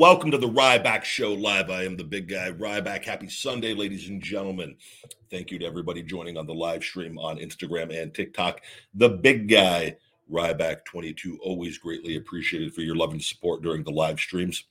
Welcome to the Ryback Show live. I am the big guy, Ryback. Happy Sunday, ladies and gentlemen. Thank you to everybody joining on the live stream on Instagram and TikTok. The big guy, Ryback22, always greatly appreciated for your love and support during the live streams.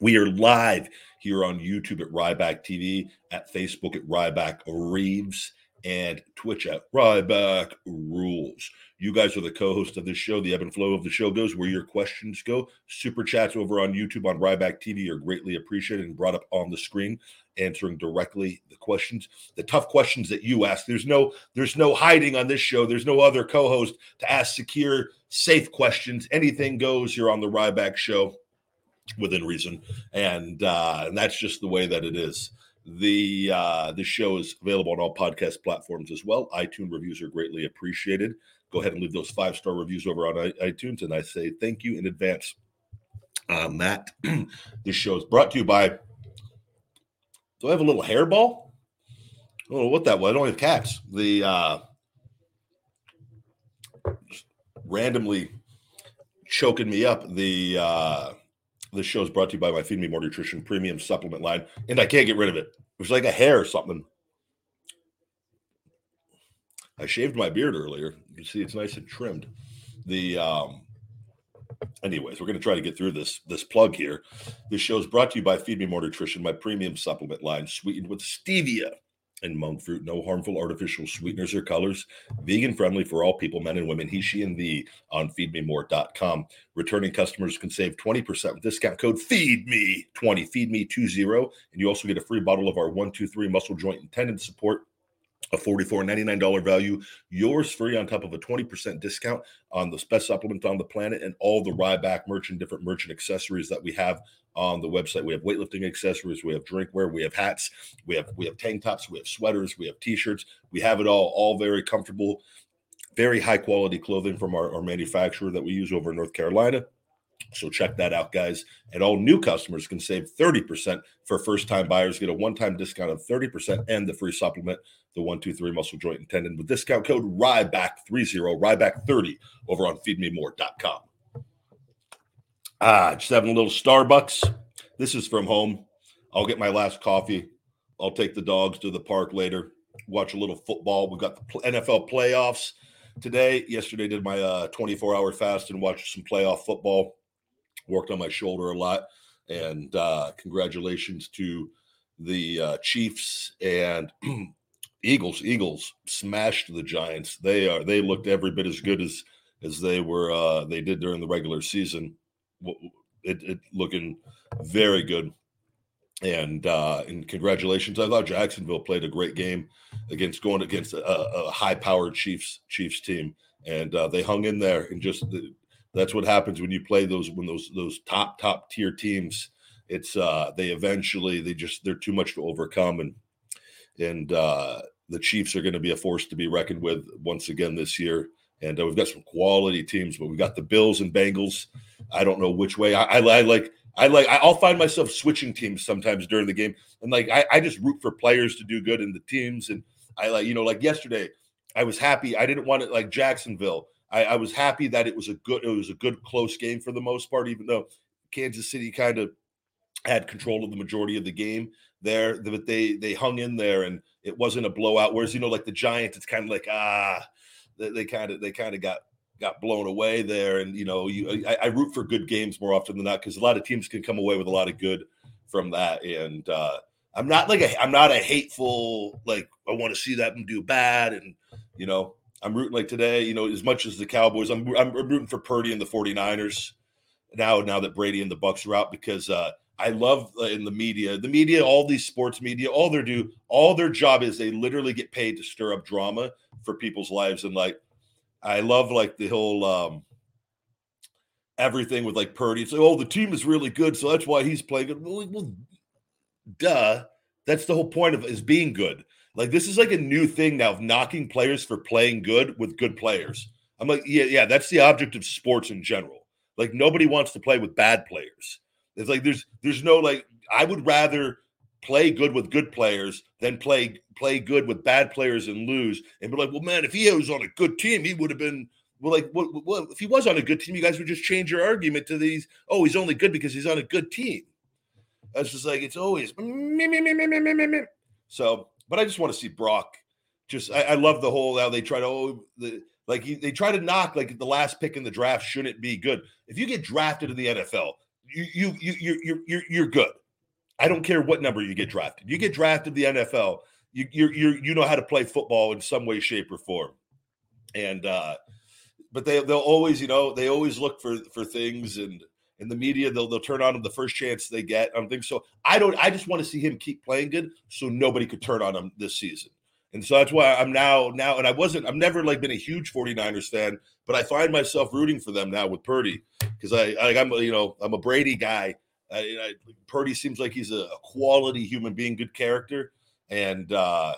We are live here on YouTube at Ryback TV, at Facebook at Ryback Reeves, and Twitch at Ryback Rules. You guys are the co-host of this show. The ebb and flow of the show goes where your questions go. Super chats over on YouTube on Ryback TV are greatly appreciated and brought up on the screen, answering directly the questions, the tough questions that you ask. There's no, there's no hiding on this show. There's no other co-host to ask secure, safe questions. Anything goes here on the Ryback show within reason, and uh, and that's just the way that it is. The uh, the show is available on all podcast platforms as well. iTunes reviews are greatly appreciated. Go ahead and leave those five star reviews over on iTunes, and I say thank you in advance on that. this show is brought to you by. Do I have a little hairball? I don't know what that was. I don't have cats. The uh, randomly choking me up. The uh, the show is brought to you by my Feed Me More Nutrition Premium Supplement line, and I can't get rid of it. It was like a hair or something. I shaved my beard earlier. You see it's nice and trimmed. The um, anyways, we're going to try to get through this this plug here. This show is brought to you by Feed Me More Nutrition, my premium supplement line, sweetened with stevia and monk fruit. No harmful artificial sweeteners or colors. Vegan friendly for all people, men and women. He, she, and thee on feedmemore.com. Returning customers can save 20% with discount code FEEDME20, FEEDME20. And you also get a free bottle of our 123 muscle joint and tendon support a $44.99 value, yours free on top of a 20% discount on the best supplement on the planet and all the Ryback merch and different merch and accessories that we have on the website. We have weightlifting accessories, we have drinkware, we have hats, we have we have tank tops, we have sweaters, we have t-shirts, we have it all, all very comfortable, very high quality clothing from our, our manufacturer that we use over in North Carolina. So check that out, guys. And all new customers can save 30% for first time buyers, get a one time discount of 30% and the free supplement, the 123 muscle joint and tendon with discount code RYBACK30, RYBACK30 over on feedmemore.com. Ah, just having a little Starbucks. This is from home. I'll get my last coffee. I'll take the dogs to the park later, watch a little football. We've got the NFL playoffs today. Yesterday, did my uh, 24 hour fast and watched some playoff football. Worked on my shoulder a lot. And uh, congratulations to the uh, Chiefs and Eagles. Eagles smashed the Giants. They are they looked every bit as good as as they were uh, they did during the regular season. It, it looking very good. And uh, and congratulations. I thought Jacksonville played a great game against going against a, a high-powered Chiefs Chiefs team, and uh, they hung in there. And just that's what happens when you play those when those those top top tier teams. It's uh, they eventually they just they're too much to overcome, and and uh, the Chiefs are going to be a force to be reckoned with once again this year. And uh, we've got some quality teams, but we've got the Bills and Bengals. I don't know which way. I, I, I like. I like. I'll find myself switching teams sometimes during the game, and like I, I just root for players to do good in the teams, and I like, you know, like yesterday, I was happy. I didn't want it like Jacksonville. I, I was happy that it was a good, it was a good close game for the most part, even though Kansas City kind of had control of the majority of the game there, but they they hung in there and it wasn't a blowout. Whereas you know, like the Giants, it's kind of like ah, they kind of they kind of got got blown away there. And you know, you I, I root for good games more often than not because a lot of teams can come away with a lot of good from that. And uh, I'm not like a I'm not a hateful like I want to see them do bad and you know I'm rooting like today, you know, as much as the Cowboys, I'm I'm rooting for Purdy and the 49ers now now that Brady and the Bucs are out because uh I love uh, in the media, the media, all these sports media, all they do, all their job is they literally get paid to stir up drama for people's lives. And like, I love like the whole um everything with like Purdy. It's like, oh, the team is really good, so that's why he's playing good. Well, well, duh. That's the whole point of is being good. Like this is like a new thing now of knocking players for playing good with good players. I'm like, yeah, yeah, that's the object of sports in general. Like nobody wants to play with bad players. It's like there's there's no like I would rather play good with good players than play play good with bad players and lose and be like, well, man, if he was on a good team, he would have been well, like, well, what, if he was on a good team, you guys would just change your argument to these. Oh, he's only good because he's on a good team. That's just like it's always mm, me. So, but I just want to see Brock. Just, I, I love the whole how they try to oh the like he, they try to knock like the last pick in the draft shouldn't be good. If you get drafted in the NFL, you you you you you're you're good. I don't care what number you get drafted. You get drafted the NFL, you you you you know how to play football in some way, shape, or form. And uh, but they they'll always you know they always look for for things and in the media they'll they'll turn on him the first chance they get on things. So I don't. I just want to see him keep playing good, so nobody could turn on him this season. And so that's why I'm now now and I wasn't I've never like been a huge 49ers fan, but I find myself rooting for them now with Purdy because I, I am you know I'm a Brady guy. I, I, Purdy seems like he's a, a, quality human being, good character, and uh,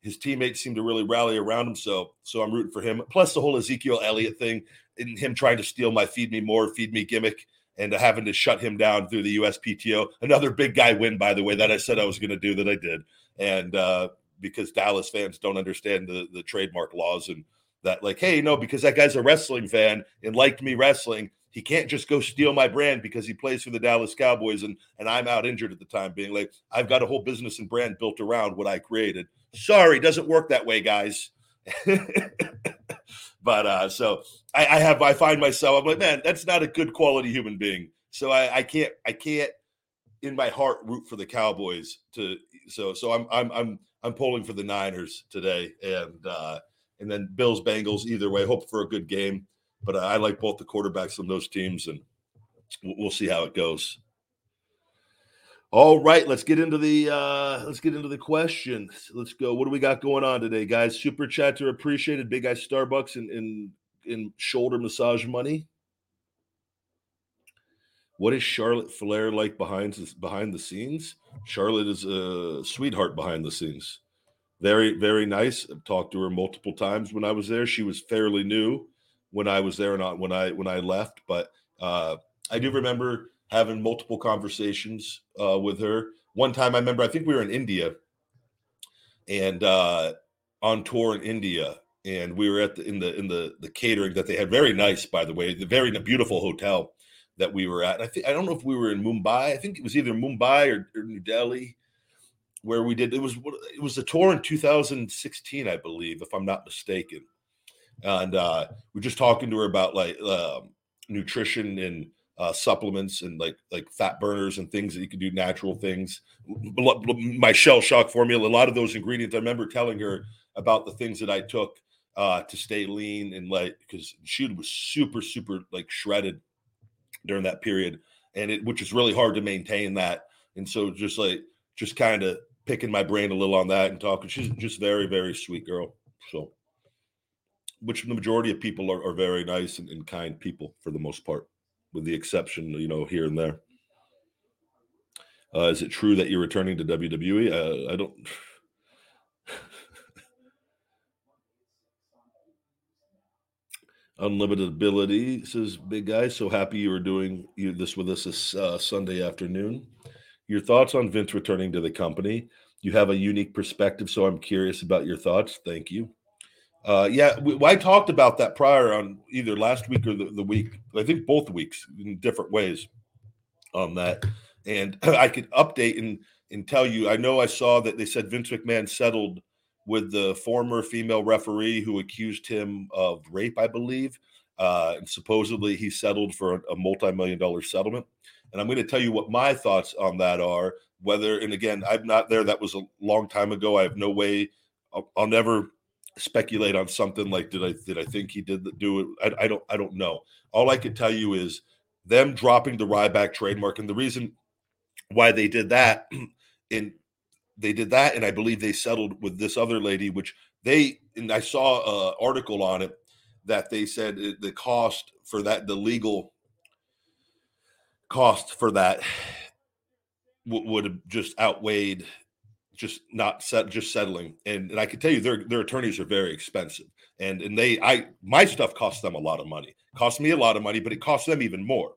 his teammates seem to really rally around him. So so I'm rooting for him. Plus the whole Ezekiel Elliott thing and him trying to steal my feed me more, feed me gimmick. And having to shut him down through the USPTO, another big guy win, by the way, that I said I was going to do that I did, and uh, because Dallas fans don't understand the the trademark laws and that like hey no because that guy's a wrestling fan and liked me wrestling he can't just go steal my brand because he plays for the Dallas Cowboys and and I'm out injured at the time being like I've got a whole business and brand built around what I created. Sorry doesn't work that way guys but uh so I, I have I find myself I'm like man that's not a good quality human being so I I can't I can't in my heart root for the Cowboys to so so I'm I'm I'm I'm polling for the Niners today, and uh, and then Bills Bengals. Either way, hope for a good game. But I like both the quarterbacks on those teams, and we'll see how it goes. All right, let's get into the uh, let's get into the questions. Let's go. What do we got going on today, guys? Super chats are appreciated. Big guy Starbucks and in, in, in shoulder massage money. What is Charlotte Flair like behind behind the scenes? Charlotte is a sweetheart behind the scenes. Very, very nice. I've talked to her multiple times when I was there. She was fairly new when I was there, not when I when I left. But uh, I do remember having multiple conversations uh, with her. One time, I remember I think we were in India and uh, on tour in India, and we were at the in the in the the catering that they had. Very nice, by the way, the very beautiful hotel that we were at. I think I don't know if we were in Mumbai. I think it was either Mumbai or, or New Delhi where we did it was it was a tour in 2016 i believe if i'm not mistaken and uh we're just talking to her about like uh, nutrition and uh, supplements and like like fat burners and things that you can do natural things my shell shock formula a lot of those ingredients i remember telling her about the things that i took uh to stay lean and like because she was super super like shredded during that period, and it which is really hard to maintain that. And so just like just kind of picking my brain a little on that and talking. She's just very very sweet girl. So, which the majority of people are, are very nice and, and kind people for the most part, with the exception you know here and there. Uh, is it true that you're returning to WWE? Uh, I don't. Unlimited ability says big guy. So happy you were doing you, this with us this uh, Sunday afternoon. Your thoughts on Vince returning to the company? you have a unique perspective. So I'm curious about your thoughts. Thank you. Uh, yeah, we, I talked about that prior on either last week or the, the week. I think both weeks in different ways on that. And I could update and and tell you. I know I saw that they said Vince McMahon settled with the former female referee who accused him of rape, I believe. Uh, and supposedly he settled for a, a multi-million dollar settlement. And I'm going to tell you what my thoughts on that are. Whether and again, I'm not there. That was a long time ago. I have no way. I'll, I'll never speculate on something like did I did I think he did do it? I, I don't I don't know. All I can tell you is them dropping the Ryback trademark, and the reason why they did that, and they did that, and I believe they settled with this other lady, which they and I saw an article on it that they said the cost for that the legal cost for that would have just outweighed just not set just settling. And, and i can tell you their their attorneys are very expensive. And and they i my stuff costs them a lot of money. Costs me a lot of money but it costs them even more.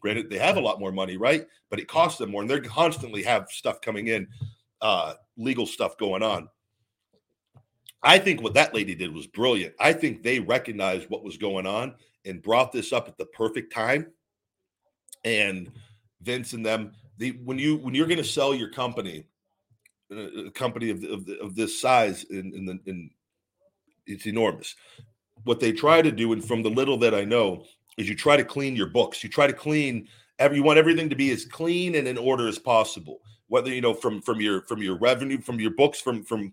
Granted they have a lot more money right? But it costs them more and they constantly have stuff coming in uh legal stuff going on. I think what that lady did was brilliant. I think they recognized what was going on and brought this up at the perfect time. And vince and them the when you when you're going to sell your company Uh, uh, a company of, of, of this size in, in the in it's enormous. What they try to do and from the little that i know is you try to clean your books. You try to clean every you want everything to be as clean and in order as possible whether you know from from your from your revenue from your books from from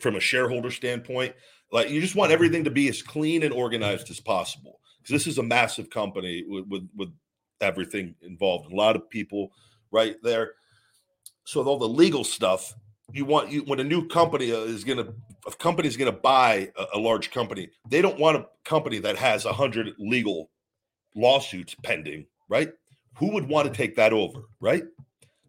from a shareholder standpoint. Like you just want mm-hmm. everything to be as clean and organized as possible because this is a massive company with, with with everything involved. A lot of people right there so with all the legal stuff, you want you when a new company is going to a company is going to buy a, a, large company, they don't want a company that has a hundred legal lawsuits pending, right? Who would want to take that over, right?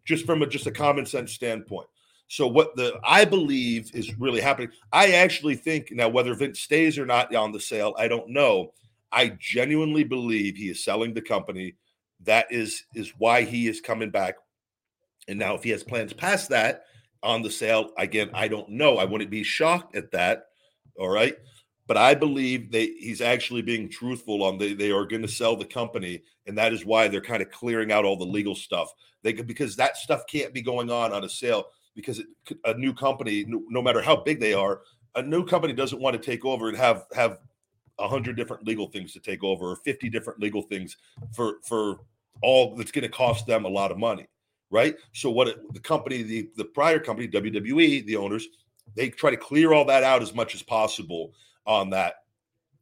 Just from a just a common sense standpoint. So what the I believe is really happening. I actually think now whether Vince stays or not on the sale, I don't know. I genuinely believe he is selling the company. That is is why he is coming back and now, if he has plans past that on the sale, again, I don't know. I wouldn't be shocked at that. All right. But I believe that he's actually being truthful on they, they are going to sell the company, and that is why they're kind of clearing out all the legal stuff. They could, because that stuff can't be going on on a sale because it, a new company, no, matter how big they are, a new company doesn't want to take over and have have a hundred different legal things to take over or 50 different legal things for for all that's going to cost them a lot of money right? So what it, the company, the the prior company, WWE, the owners, they try to clear all that out as much as possible on that,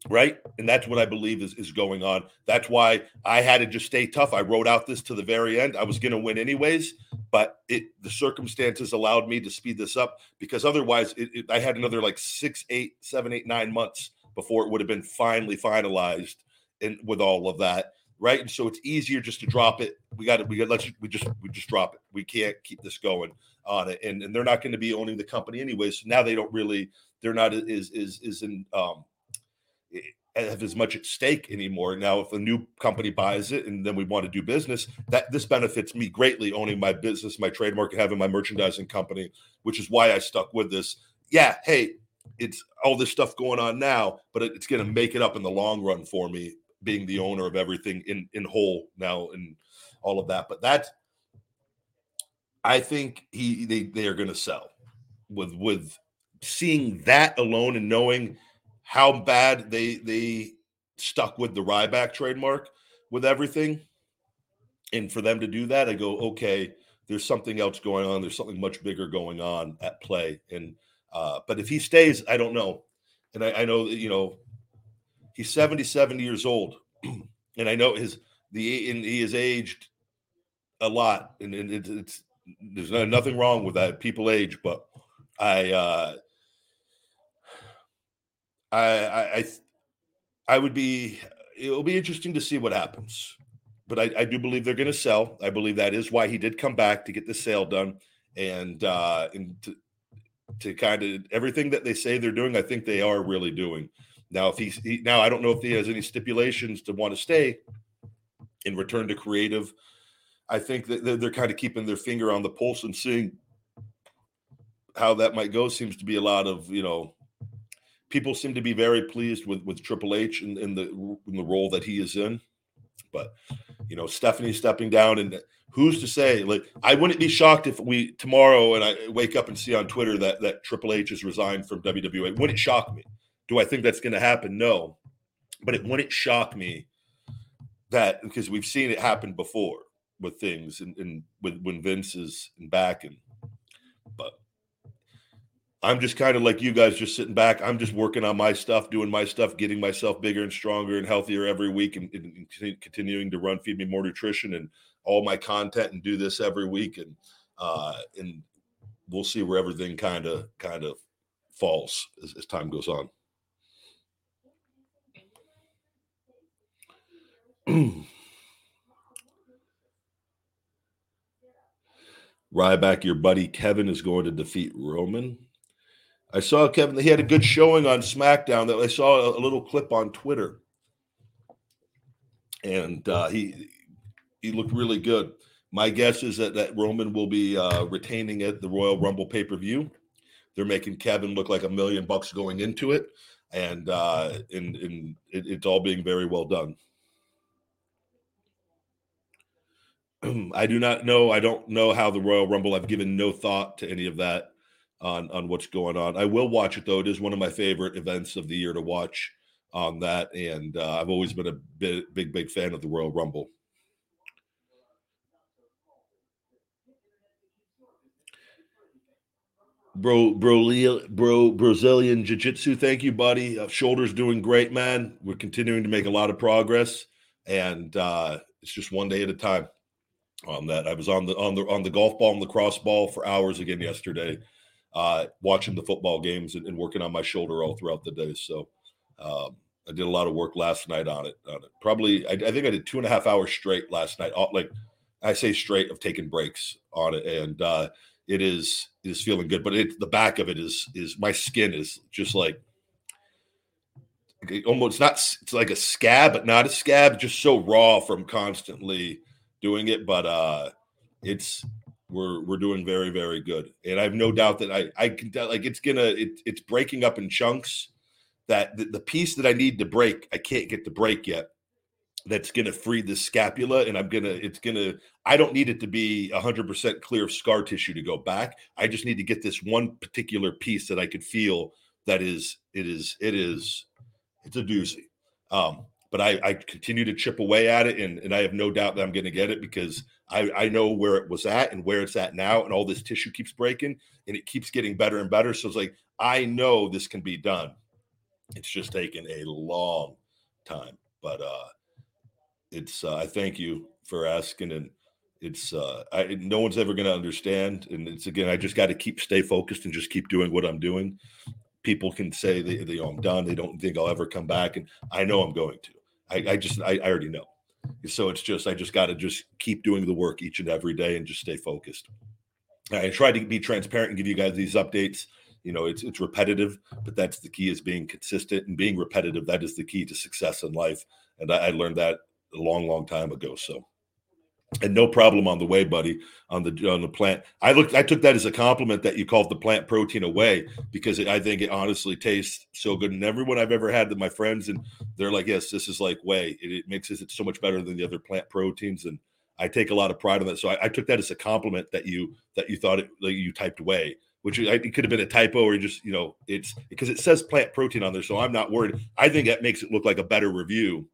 right? And that's what I believe is is going on. That's why I had to just stay tough. I wrote out this to the very end. I was going to win anyways, but it the circumstances allowed me to speed this up because otherwise, it, it, I had another like six, eight, seven, eight, nine months before it would have been finally finalized and with all of that right? And so it's easier just to drop it. We got it. We got let's we just we just drop it. We can't keep this going on it, and and they're not going to be owning the company anyway. So now they don't really they're not is is is in um have as much at stake anymore. Now, if a new company buys it and then we want to do business, that this benefits me greatly owning my business, my trademark, and having my merchandising company, which is why I stuck with this. Yeah, hey, it's all this stuff going on now, but it's going to make it up in the long run for me being the owner of everything in in whole now and all of that. But that I think he they they are going to sell with with seeing that alone and knowing how bad they they stuck with the Ryback trademark with everything. And for them to do that, I go, okay, there's something else going on. There's something much bigger going on at play. And uh, but if he stays, I don't know. And I, I know that, you know, he's 77 years old, and I know his the and he has aged a lot, and, it, it's there's no, nothing wrong with that. People age, but I uh, I I I, I would be it'll be interesting to see what happens. But I, I do believe they're going to sell. I believe that is why he did come back to get the sale done, and uh, and to, to kind of everything that they say they're doing. I think they are really doing. Now, if he's he, now, I don't know if he has any stipulations to want to stay and return to creative. I think that they're, they're kind of keeping their finger on the pulse and seeing how that might go. Seems to be a lot of you know people seem to be very pleased with with Triple H in the in the role that he is in. But you know, Stephanie stepping down, and who's to say? Like, I wouldn't be shocked if we tomorrow and I wake up and see on Twitter that that Triple H has resigned from WWE. Wouldn't shock me. Do I think that's going to happen? No, but it wouldn't shock me that because we've seen it happen before with things and, and with when Vince is back and but I'm just kind of like you guys, just sitting back. I'm just working on my stuff, doing my stuff, getting myself bigger and stronger and healthier every week, and, and continuing to run Feed Me More Nutrition and all my content, and do this every week, and uh, and we'll see where everything kind of kind of falls as, as time goes on. Ryback, your buddy Kevin is going to defeat Roman. I saw Kevin. He had a good showing on SmackDown. That I saw a, little clip on Twitter, and uh, he he looked really good. My guess is that that Roman will be uh, retaining at the Royal Rumble pay per view. They're making Kevin look like a million bucks going into it, and uh, and, and it, it's all being very well done. I do not know. I don't know how the Royal Rumble. I've given no thought to any of that on on what's going on. I will watch it though. It is one of my favorite events of the year to watch on that, and uh, I've always been a big, big, big fan of the Royal Rumble. Bro, bro, bro, Brazilian Jiu Jitsu. Thank you, buddy. Uh, shoulders doing great, man. We're continuing to make a lot of progress, and uh, it's just one day at a time. On that, I was on the on the on the golf ball and the cross ball for hours again yesterday uh, watching the football games and, and, working on my shoulder all throughout the day. So um, I did a lot of work last night on it. On it. Probably, I, I, think I did two and a half hours straight last night. Like I say, straight of taking breaks on it, and uh, it is it is feeling good. But it, the back of it is is my skin is just like almost not it's like a scab, but not a scab, just so raw from constantly doing it. But uh, it's we're we're doing very very good, and I have no doubt that I I can tell like it's gonna it, it's breaking up in chunks. That the, the piece that I need to break, I can't get to break yet. That's gonna free the scapula, and I'm gonna it's gonna. I don't need it to be 100 percent clear of scar tissue to go back. I just need to get this one particular piece that I could feel that is it is it is it's a doozy. Um, but I, I continue to chip away at it, and, and I have no doubt that I'm going to get it because I, I know where it was at and where it's at now, and all this tissue keeps breaking and it keeps getting better and better. So it's like I know this can be done. It's just taken a long time, but uh, it's uh, I thank you for asking, and it's uh, I, no one's ever going to understand, and it's again I just got to keep stay focused and just keep doing what I'm doing. People can say they, they I'm done. They don't think I'll ever come back, and I know I'm going to. I, I just I, I already know. So it's just I just got to just keep doing the work each and every day and just stay focused. I try to be transparent and give you guys these updates. You know, it's it's repetitive, but that's the key is being consistent and being repetitive. That is the key to success in life. And I, I learned that a long, long time ago. So and no problem on the way, buddy. On the on the plant, I looked. I took that as a compliment that you called the plant protein away because it, I think it honestly tastes so good. And everyone I've ever had, that my friends, and they're like, "Yes, this is like whey. It, it mixes it so much better than the other plant proteins." And I take a lot of pride in that. So I, I took that as a compliment that you that you thought it like you typed away, which it could have been a typo or just you know it's because it says plant protein on there. So I'm not worried. I think that makes it look like a better review.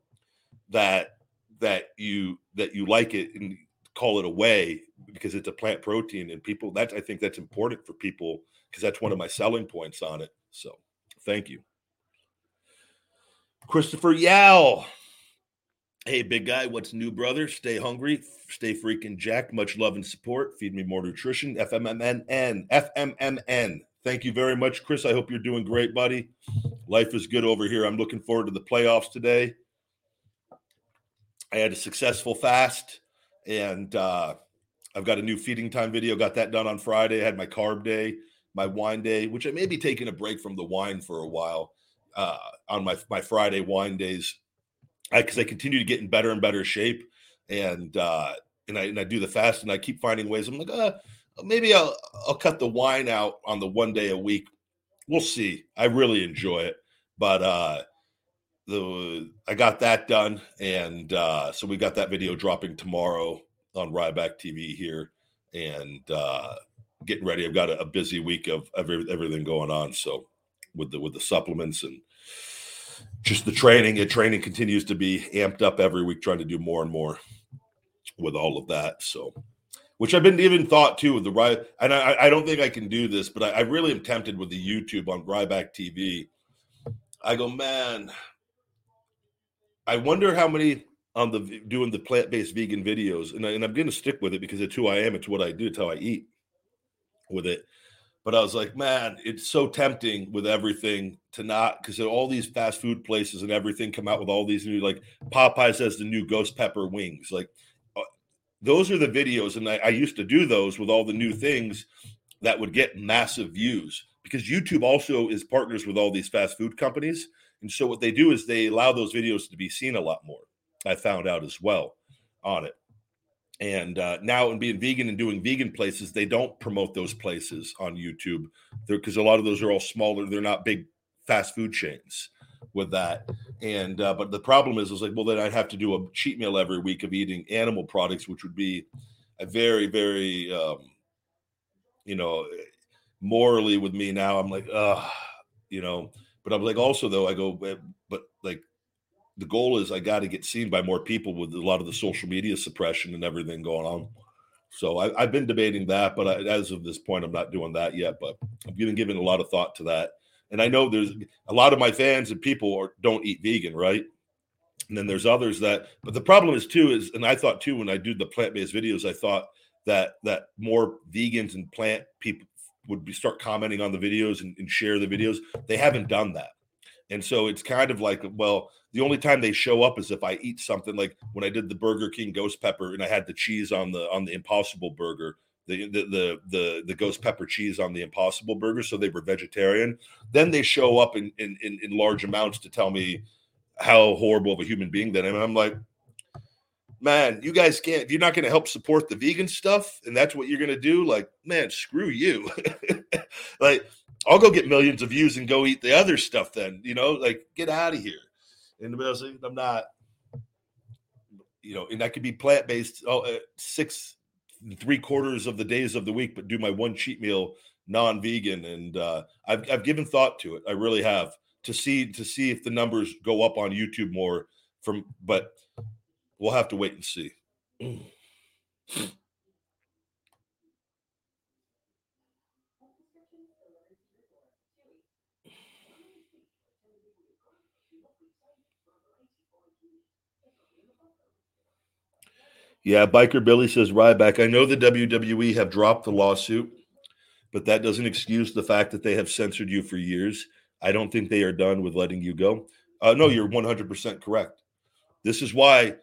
That that you that you like it and call it away because it's a plant protein and people that I think that's important for people because that's one of my selling points on it. So thank you. Christopher Yao. Hey, big guy, what's new, brother? Stay hungry, stay freaking jacked. Much love and support. Feed me more nutrition. FMMN. FMMN. Thank you very much, Chris. I hope you're doing great, buddy. Life is good over here. I'm looking forward to the playoffs today. I had a successful fast, and uh, I've got a new feeding time video. Got that done on Friday. I had my carb day, my wine day, which I may be taking a break from the wine for a while uh, on my my Friday wine days, because I, continue to get in better and better shape, and uh, and I and I do the fast, and I keep finding ways. I'm like, uh, maybe I'll I'll cut the wine out on the one day a week. We'll see. I really enjoy it, but uh the I got that done, and uh so we got that video dropping tomorrow on Ryback TV here, and uh getting ready. I've got a, a busy week of, everything going on. So with the with the supplements and just the training, it training continues to be amped up every week, trying to do more and more with all of that. So which I've been even thought too with the right. And I, I don't think I can do this, but I, I really am tempted with the YouTube on Ryback TV. I go, man, I wonder how many on the doing the plant based vegan videos, and, I, and I'm going to stick with it because it's who I am. It's what I do. It's how I eat with it. But I was like, man, it's so tempting with everything to not because all these fast food places and everything come out with all these new like Popeyes has the new ghost pepper wings. Like uh, those are the videos, and I, I used to do those with all the new things that would get massive views because YouTube also is partners with all these fast food companies. And so what they do is they allow those videos to be seen a lot more. I found out as well on it. And uh, now, in being vegan and doing vegan places, they don't promote those places on YouTube because a lot of those are all smaller. They're not big fast food chains with that. And uh, but the problem is, is like, well, then I'd have to do a cheat meal every week of eating animal products, which would be a very, very, um, you know, morally with me now. I'm like, uh, you know, but I'm like, also though, I go, but like, the goal is I got to get seen by more people with a lot of the social media suppression and everything going on. So I, have been debating that, but I, as of this point, I'm not doing that yet. But I've been giving a lot of thought to that. And I know there's a lot of my fans and people are, don't eat vegan, right? And then there's others that, but the problem is too is, and I thought too when I do the plant based videos, I thought that that more vegans and plant people would be start commenting on the videos and, and share the videos. They haven't done that, and so it's kind of like, well, the only time they show up is if I eat something like when I did the Burger King ghost pepper and I had the cheese on the on the Impossible burger the, the the the the ghost pepper cheese on the Impossible Burger, so they were vegetarian. Then they show up in in in, in large amounts to tell me how horrible of a human being that I am. And I'm like, man, you guys can't. If you're not going to help support the vegan stuff, and that's what you're going to do, like, man, screw you. like, I'll go get millions of views and go eat the other stuff. Then you know, like, get out of here. And I was like, I'm not. You know, and that could be plant based. Oh, uh, six three quarters of the days of the week, but do my one cheat meal non-vegan. And uh, I've I've given thought to it. I really have to see to see if the numbers go up on YouTube more. From but we'll have to wait and see. Yeah, Biker Billy says Ryback. I know the WWE have dropped the lawsuit, but that doesn't excuse the fact that they have censored you for years. I don't think they are done with letting you go. Uh, no, you're 100% correct. This is why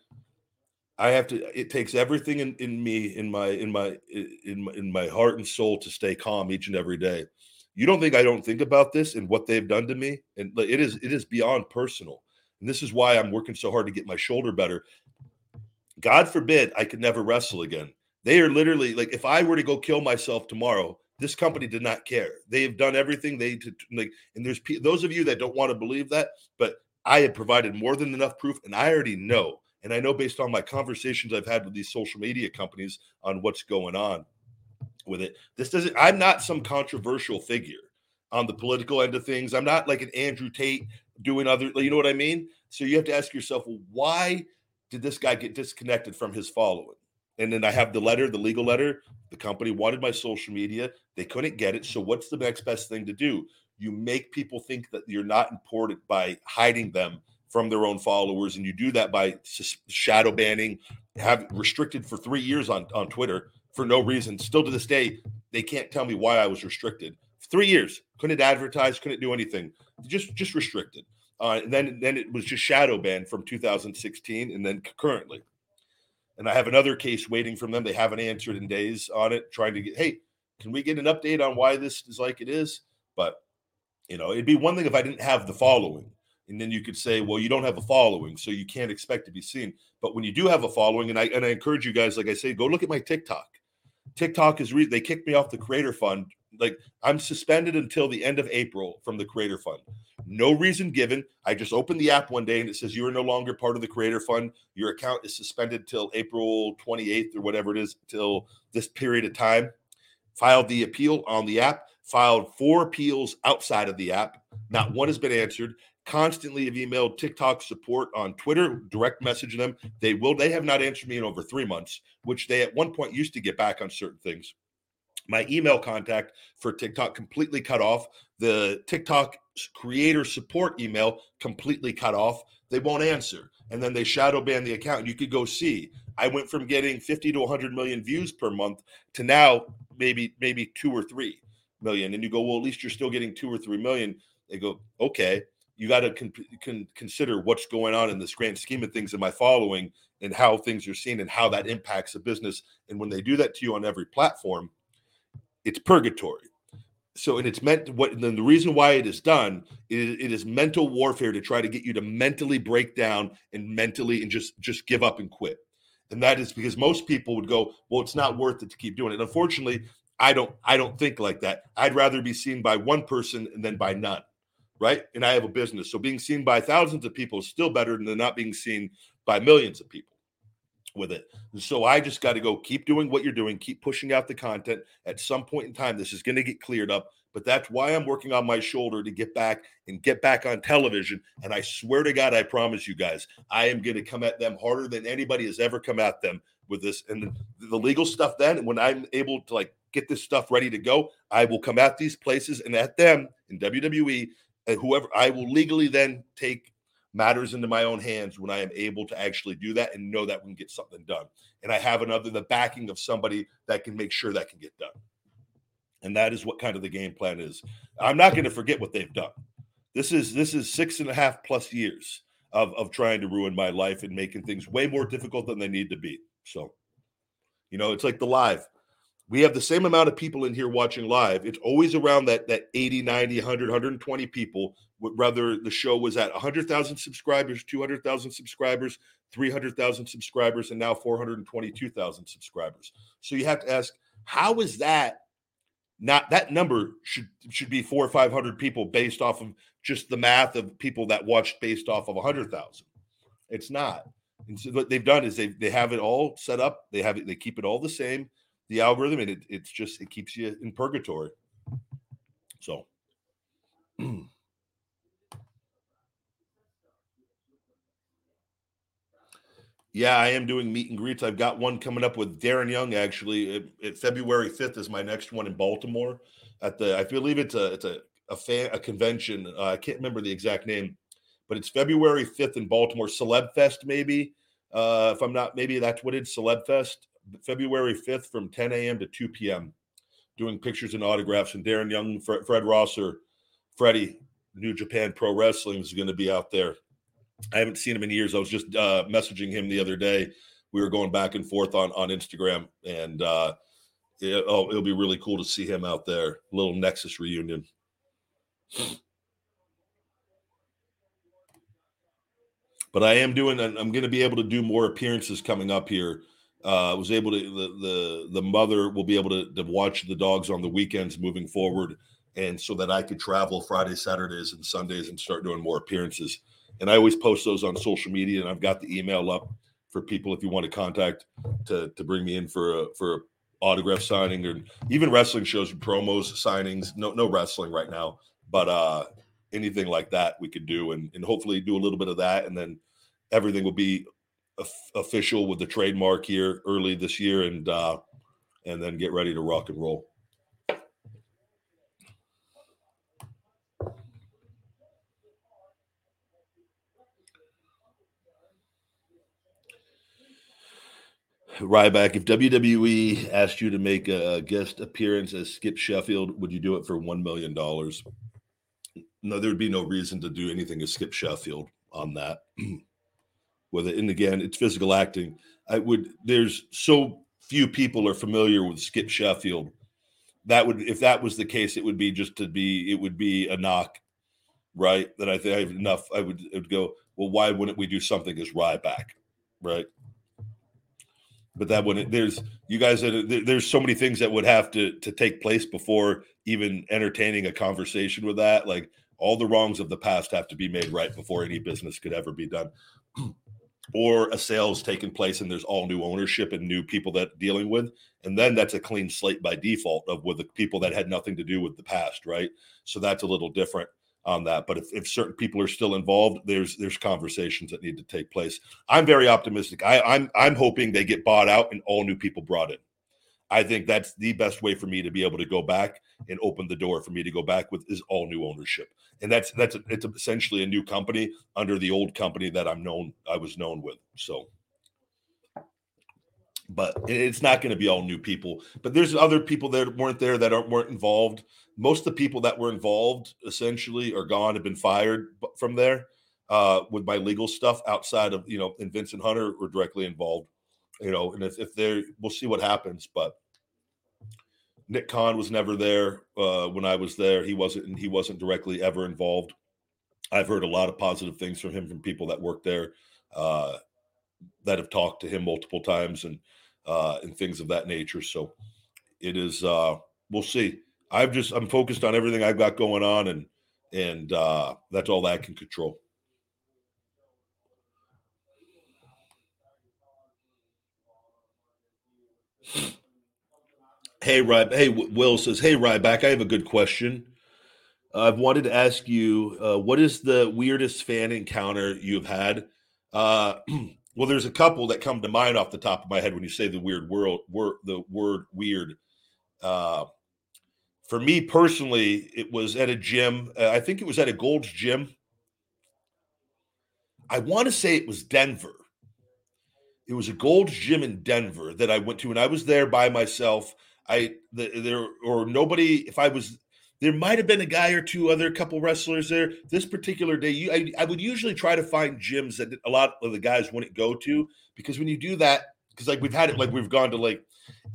I have to. It takes everything in, in me, in my, in my, in my, in my heart and soul to stay calm each and every day. You don't think I don't think about this and what they've done to me, and it is, it is beyond personal. And this is why I'm working so hard to get my shoulder better God forbid I could never wrestle again. They are literally like, if I were to go kill myself tomorrow, this company did not care. They have done everything they to like, and there's those of you that don't want to believe that, but I have provided more than enough proof, and I already know, and I know based on my conversations I've had with these social media companies on what's going on with it. This doesn't. I'm not some controversial figure on the political end of things. I'm not like an Andrew Tate doing other. You know what I mean? So you have to ask yourself, well, why did this guy get disconnected from his following? And then I have the letter, the legal letter. The company wanted my social media. They couldn't get it. So what's the next best thing to do? You make people think that you're not important by hiding them from their own followers, and you do that by shadow banning, have restricted for three years on on Twitter for no reason. Still to this day, they can't tell me why I was restricted. Three years, couldn't advertise, couldn't do anything, just just restricted. Uh, and then then it was just shadow banned from 2016, and then currently. And I have another case waiting from them. They haven't answered in days on it, trying to get, hey, can we get an update on why this is like it is? But you know, it'd be one thing if I didn't have the following. And then you could say, well, you don't have a following, so you can't expect to be seen. But when you do have a following, and I and I encourage you guys, like I say, go look at my TikTok. TikTok is re- they kicked me off the Creator Fund. Like I'm suspended until the end of April from the Creator Fund. No reason given. I just opened the app one day and it says you are no longer part of the Creator Fund. Your account is suspended till April 28th or whatever it is, till this period of time. Filed the appeal on the app. Filed four appeals outside of the app. Not one has been answered constantly have emailed TikTok support on Twitter, direct mm-hmm. messaging them. They will, they have not answered me in over three months, which they at one point used to get back on certain things. My email contact for TikTok completely cut off. The TikTok creator support email completely cut off. They won't answer. And then they shadow ban the account. You could go see. I went from getting 50 to 100 million views per month to now maybe maybe two or three million. And you go, well, at least you're still getting two or three million. They go, okay you got to con- con- consider what's going on in this grand scheme of things in my following and how things are seen and how that impacts a business. And when they do that to you on every platform, it's purgatory. So, and it's meant what then the reason why it is done is it is mental warfare to try to get you to mentally break down and mentally and just just give up and quit. And that is because most people would go, well, it's not worth it to keep doing it. And Unfortunately, I don't I don't think like that. I'd rather be seen by one person and then by none right? And I have a business. So being seen by thousands of people is still better than not being seen by millions of people with it. And so I just got to go keep doing what you're doing, keep pushing out the content. At some point in time, this is going to get cleared up. But that's why I'm working on my shoulder to get back and get back on television. And I swear to God, I promise you guys, I am going to come at them harder than anybody has ever come at them with this. And the legal stuff, then, when I'm able to like get this stuff ready to go, I will come at these places and at them in WWE whoever I will legally then take matters into my own hands when I am able to actually do that and know that we can get something done. And I have another the backing of somebody that can make sure that can get done. And that is what kind of the game plan is. I'm not going to forget what they've done. This is this is six and a half plus years of of trying to ruin my life and making things way more difficult than they need to be. So, you know, it's like the live we have the same amount of people in here watching live. It's always around that that 80 90 100 120 people whether the show was at 100000 subscribers 200000 subscribers 300000 subscribers and now 422000 subscribers. So you have to ask how is that not that number should should be four or five hundred people based off of just the math of people that watched based off of a hundred thousand? It's not. And so what they've done is they they have it all set up. They have it they keep it all the same the algorithm and it, it's just it keeps you in purgatory. So. Yeah i am doing meet and greets. I've got one coming up with darren young actually. It, it, february 5th is my next one in baltimore at the i believe it's a it's a a fan a convention. Uh, i can't remember the exact name but it's february 5th in baltimore celeb fest maybe. Uh if i'm not maybe that's what it's celeb fest February 5th from 10 a.m. to 2 p.m. doing pictures and autographs. And Darren Young, Fred, Fred Rosser, Freddie, New Japan Pro Wrestling is going to be out there. I haven't seen him in years. I was just uh, messaging him the other day. We were going back and forth on on Instagram, and uh, it, oh, it'll be really cool to see him out there. Little Nexus reunion. But I am doing. I'm going to be able to do more appearances coming up here uh, was able to the the the mother will be able to, to watch the dogs on the weekends moving forward, and so that I could travel Fridays, Saturdays, and Sundays and start doing more appearances. And I always post those on social media, and I've got the email up for people if you want to contact to to bring me in for a for a autograph signing or even wrestling shows, promos, signings. No no wrestling right now, but uh anything like that we could do, and and hopefully do a little bit of that, and then everything will be official with the trademark here early this year, and uh, and then get ready to rock and roll. Ryback, if WWE asked you to make a guest appearance as Skip Sheffield, would you do it for one million dollars? No, there would be no reason to do anything as Skip Sheffield on that. with it. And again, it's physical acting. I would there's so few people are familiar with Skip Sheffield. That would if that was the case, it would be just to be it would be a knock, right? That I think I have enough. I would, would go, well, why wouldn't we do something as Ryback, right? but that wouldn't. There's you guys. Uh, there's so many things that would have to to take place before even entertaining a conversation with that. Like all the wrongs of the past have to be made right before any business could ever be done. Or a sale's taken place and there's all new ownership and new people that dealing with and then that's a clean slate by default of with the people that had nothing to do with the past right? So that's a little different on that but if, if certain people are still involved there's there's conversations that need to take place. I'm very optimistic. I, i'm i'm hoping they get bought out and all new people brought in i think that's the best way for me to be able to go back and open the door for me to go back with is all new ownership and that's that's it's essentially a new company under the old company that I'm known I was known with. So, but it's not going to be all new people. But there's other people that weren't there that aren't weren't involved. Most of the people that were involved essentially are gone, have been fired from there uh, with my legal stuff outside of you know, and Vince and Hunter were directly involved. You know, and if, if they're, we'll see what happens, but Nick Khan was never there uh, when I was there. He wasn't. He wasn't directly ever involved. I've heard a lot of positive things from him from people that work there, uh, that have talked to him multiple times and uh, and things of that nature. So it is. Uh, we'll see. I've just I'm focused on everything I've got going on, and and uh, that's all that I can control. Hey. Hey, Will says, Hey, Ryback, I have a good question. I've wanted to ask you, uh, what is the weirdest fan encounter you've had? Uh, well, there's a couple that come to mind off the top of my head when you say the weird world, word, the word weird. Uh, for me personally, it was at a gym. Uh, I think it was at a Gold's Gym. I want to say it was Denver. It was a Gold's Gym in Denver that I went to, and I was there by myself. I the, there or nobody. If I was, there might have been a guy or two other couple wrestlers there. This particular day, you, I, I would usually try to find gyms that a lot of the guys wouldn't go to because when you do that, because like we've had it, like we've gone to like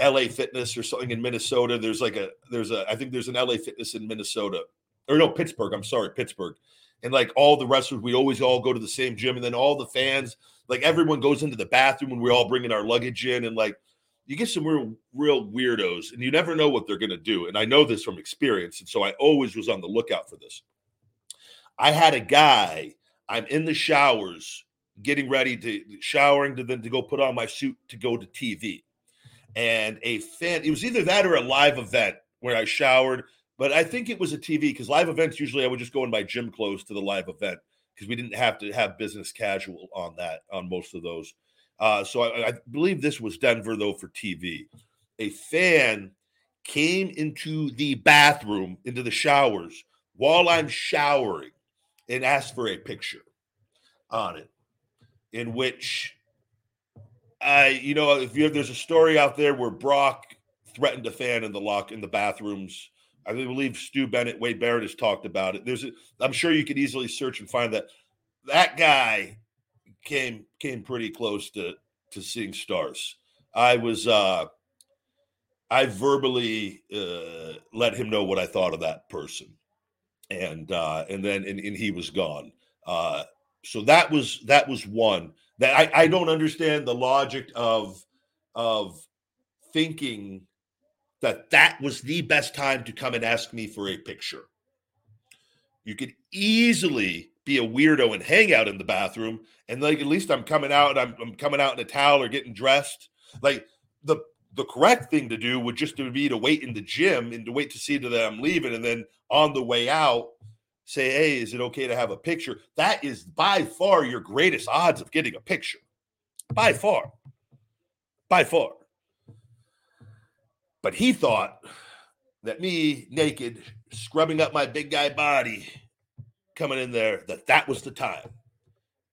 LA Fitness or something in Minnesota. There's like a there's a I think there's an LA Fitness in Minnesota or no Pittsburgh. I'm sorry, Pittsburgh. And like all the wrestlers, we always all go to the same gym, and then all the fans, like everyone goes into the bathroom when we're all bringing our luggage in, and like you get some real real weirdos and you never know what they're going to do. And i know this from experience and so i always was on the lookout for this. I had a guy i'm in the showers getting ready to showering to then to go put on my suit to go to tv and a fan it was either that or a live event where i showered but i think it was a tv because live events usually i would just go in my gym clothes to the live event because we didn't have to have business casual on that on most of those uh, so I, I believe this was Denver, though, for TV. A fan came into the bathroom, into the showers while I'm showering and asked for a picture on it, in which I, you know, if you have, there's a story out there where Brock threatened a fan in the lock in the bathrooms. I believe Stu Bennett, Wade Barrett has talked about it. There's, a, I'm sure you could easily search and find that. That guy came came pretty close to to seeing stars. I was uh I verbally uh let him know what I thought of that person. And uh and then and, and he was gone. Uh so that was that was one that I, I don't understand the logic of of thinking that that was the best time to come and ask me for a picture. You could easily be a weirdo and hang out in the bathroom and like at least I'm coming out and I'm, I'm coming out in a towel or getting dressed. Like the the correct thing to do would just be to wait in the gym and to wait to see that I'm leaving and then on the way out say, "Hey, is it okay to have a picture?" That is by far your greatest odds of getting a picture. By far. By far. But he thought that me naked scrubbing up my big guy body coming in there that that was the time.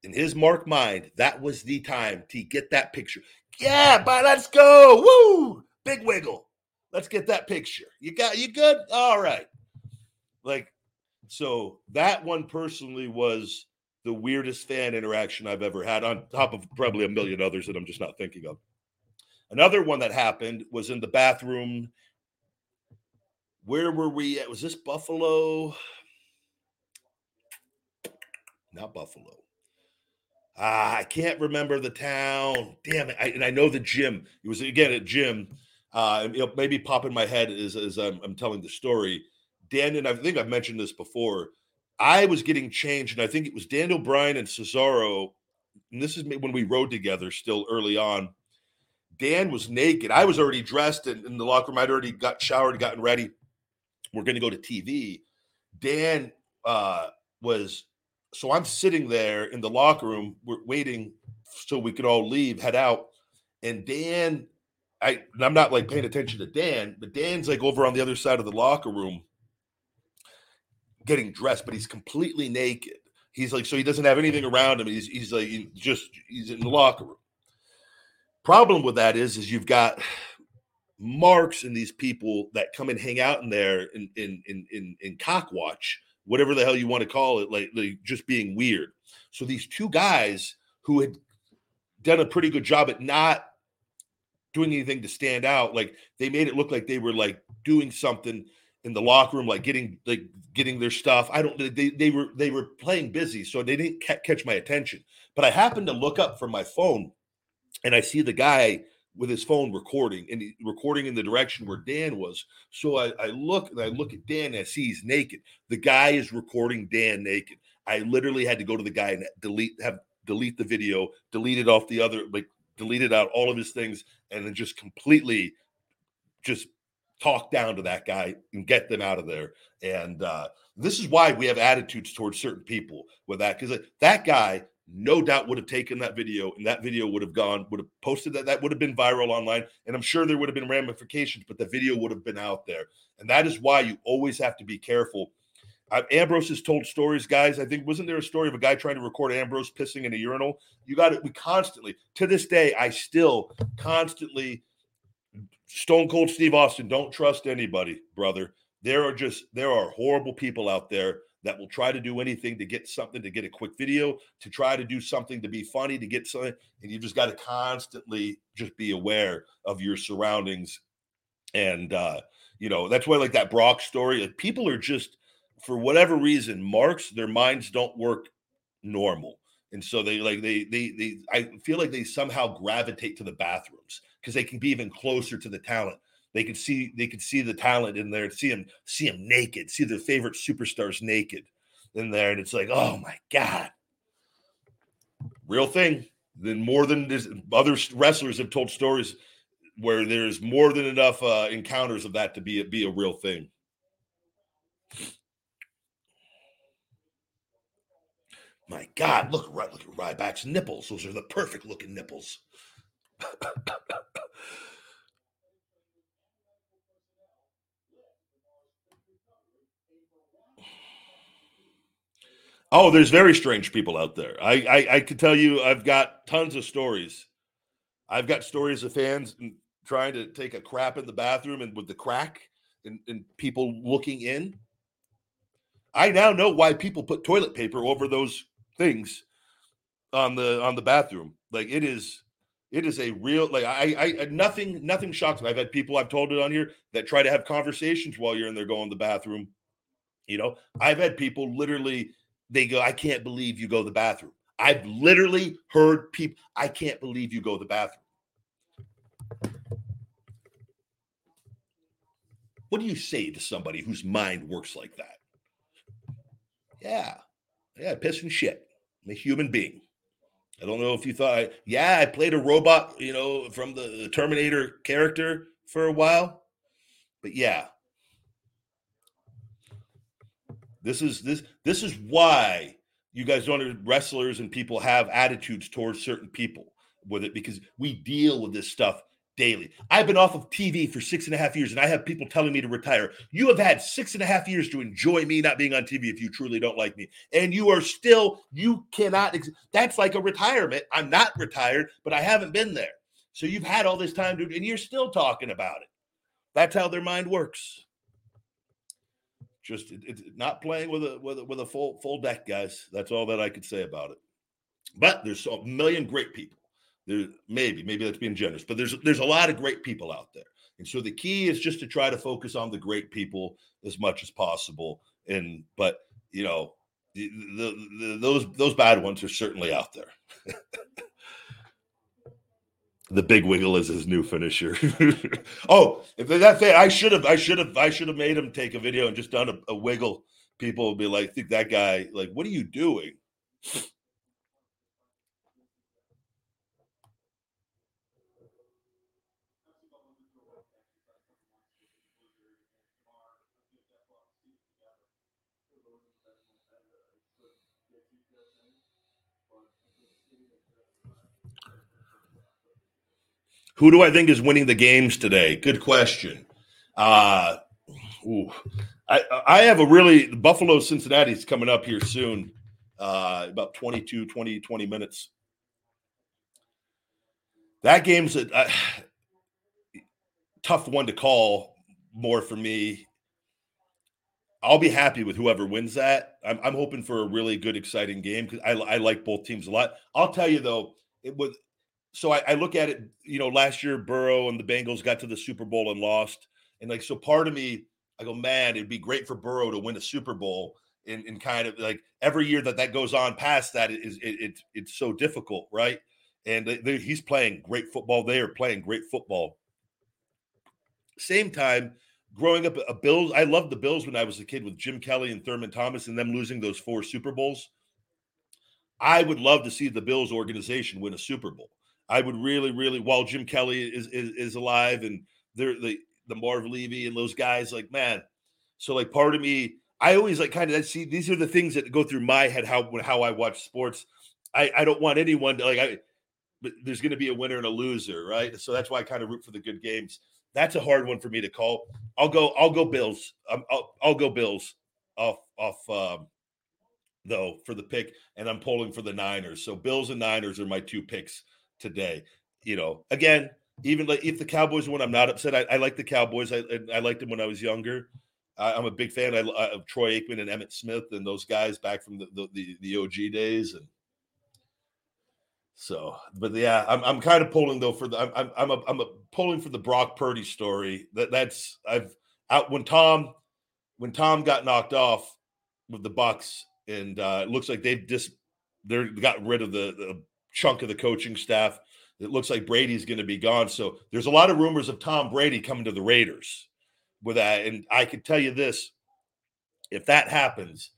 In his mark mind that was the time to get that picture. Yeah but let's go. Woo! Big wiggle. Let's get that picture. You got you good? All right. Like so that one personally was the weirdest fan interaction i've ever had on top of probably a million others that i'm just not thinking of another one that happened was in the bathroom where were we at was this buffalo not Buffalo. uh, I can't remember the town. Damn it! I, and I know the gym. It was again at gym. Uh, maybe pop in my head as, as I'm, I'm telling the story. Dan and I think I've mentioned this before. I was getting changed, and I think it was Daniel Bryan and Cesaro. And this is when we rode together still early on. Dan was naked. I was already dressed in, in the locker room. I'd already got showered, gotten ready. We're going to go to TV. Dan uh, was so I'm sitting there in the locker room, we're waiting so we could all leave, head out. And Dan, I I'm not like paying attention to Dan, but Dan's like over on the other side of the locker room getting dressed, but he's completely naked. He's like, so he doesn't have anything around him. He's he's like just he's in the locker room. Problem with that is, is you've got marks and these people that come and hang out in there in in in in, in cockwatch whatever the hell you want to call it, like, like just being weird. So these two guys who had done a pretty good job at not doing anything to stand out, like they made it look like they were like doing something in the locker room, like getting like getting their stuff. I don't. They they were they were playing busy, so they didn't ca- catch my attention. But I happened to look up from my phone, and I see the guy with his phone recording and recording in the direction where Dan was. So I, I look and I look at Dan and I see he's naked. The guy is recording Dan naked. I literally had to go to the guy and delete have delete the video, delete it off the other, like deleted out all of his things, and then just completely just talk down to that guy and get them out of there. And uh, this is why we have attitudes towards certain people with that because that guy no doubt would have taken that video and that video would have gone, would have posted that, that would have been viral online. And I'm sure there would have been ramifications, but the video would have been out there. And that is why you always have to be careful. Uh, Ambrose has told stories, guys. I think wasn't there a story of a guy trying to record Ambrose pissing in a urinal? You got it. We constantly, to this day, I still constantly Stone Cold Steve Austin. Don't trust anybody, brother. There are just there are horrible people out there that will try to do anything to get something, to get a quick video, to try to do something to be funny, to get something. And you just got to constantly just be aware of your surroundings. And, uh, you know, that's why, like that Brock story, like people are just, for whatever reason, marks, their minds don't work normal. And so they like, they, they, they, I feel like they somehow gravitate to the bathrooms because they can be even closer to the talent they could see they could see the talent in there, see him see him naked, see their favorite superstars naked in there, and it's like, oh my god, real thing. Then more than this, other wrestlers have told stories where there's more than enough uh, encounters of that to be a, be a real thing. My God, look, right, look at Ryback's nipples. Those are the perfect looking nipples. Oh, there's very strange people out there. I, I I can tell you, I've got tons of stories. I've got stories of fans trying to take a crap in the bathroom and with the crack and, and people looking in. I now know why people put toilet paper over those things on the on the bathroom. Like it is it is a real like I I nothing nothing shocks me. I've had people I've told it on here that try to have conversations while you're in there going to the bathroom. You know, I've had people literally they go, I can't believe you go to the bathroom. I've literally heard people, I can't believe you go to the bathroom. What do you say to somebody whose mind works like that? Yeah, yeah, piss and shit. I'm a human being. I don't know if you thought, yeah, I played a robot, you know, from the Terminator character for a while. But yeah, this is this this is why you guys don't wrestlers and people have attitudes towards certain people with it because we deal with this stuff daily. I've been off of TV for six and a half years and I have people telling me to retire. You have had six and a half years to enjoy me not being on TV if you truly don't like me. And you are still, you cannot, ex- that's like a retirement. I'm not retired, but I haven't been there. So you've had all this time to, and you're still talking about it. That's how their mind works. Just it's it, not playing with a with a, with a full full deck, guys. That's all that I could say about it. But there's a million great people. There maybe maybe that's being generous, but there's there's a lot of great people out there. And so the key is just to try to focus on the great people as much as possible. And but you know, the, the, the, those those bad ones are certainly out there. the big wiggle is his new finisher. oh, if that's it, I should have, I should have, I should have made him take a video and just done a, a wiggle. People will be like, think that guy, like, what are you doing? Who do I think is winning the games today? Good question. Uh, I, I have a really Buffalo Cincinnati's coming up here soon, uh, about 22, 20, 20 minutes. That game's a, a tough one to call more for me. I'll be happy with whoever wins that. I'm, I'm hoping for a really good, exciting game because I, I like both teams a lot. I'll tell you though, it was so I, I, look at it, you know, last year Burrow and the Bengals got to the Super Bowl and lost. And like, so part of me, I go, man, it'd be great for Burrow to win a Super Bowl. And, and kind of like every year that that goes on past that is it, it, it's so difficult, right? And they, he's playing great football. They are playing great football. Same time, growing up, a Bills. I loved the Bills when I was a kid with Jim Kelly and Thurman Thomas, and them losing those four Super Bowls. I would love to see the Bills organization win a Super Bowl. I would really, really, while Jim Kelly is is, is alive and they're the the Marv Levy and those guys, like man. So like part of me, I always like kind of see these are the things that go through my head how how I watch sports. I I don't want anyone to like I. But there's going to be a winner and a loser, right? So that's why I kind of root for the good games. That's a hard one for me to call. I'll go. I'll go Bills. Um, I'll, I'll go Bills off off um, though for the pick, and I'm pulling for the Niners. So Bills and Niners are my two picks today. You know, again, even like if the Cowboys win, I'm not upset. I, I like the Cowboys. I, I liked them when I was younger. I, am a big fan of Troy Aikman and Emmitt Smith and those guys back from the the, the, the OG days. And so, but yeah, I'm, I'm kind of pulling though for the I'm I'm I'm, a, I'm a pulling for the Brock Purdy story. That that's I've out when Tom when Tom got knocked off with the Bucs and uh, it looks like they've just they're got rid of the, the chunk of the coaching staff. It looks like Brady's going to be gone. So there's a lot of rumors of Tom Brady coming to the Raiders with that. And I can tell you this if that happens,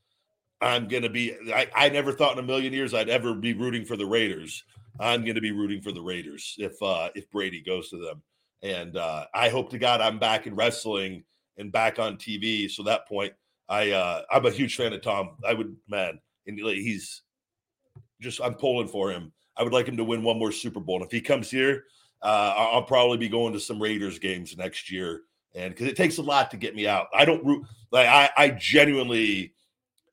I'm going to be, I, I never thought in a million years I'd ever be rooting for the Raiders. I'm going to be rooting for the Raiders if, uh, if Brady goes to them. And uh, I hope to God I'm back in wrestling and back on TV. So that point, I, uh, I'm a huge fan of Tom. I would, man, and he's just, I'm pulling for him I would like him to win one more Super Bowl. And if he comes here, uh, I'll probably be going to some Raiders games next year. And because it takes a lot to get me out, I don't root like I, I genuinely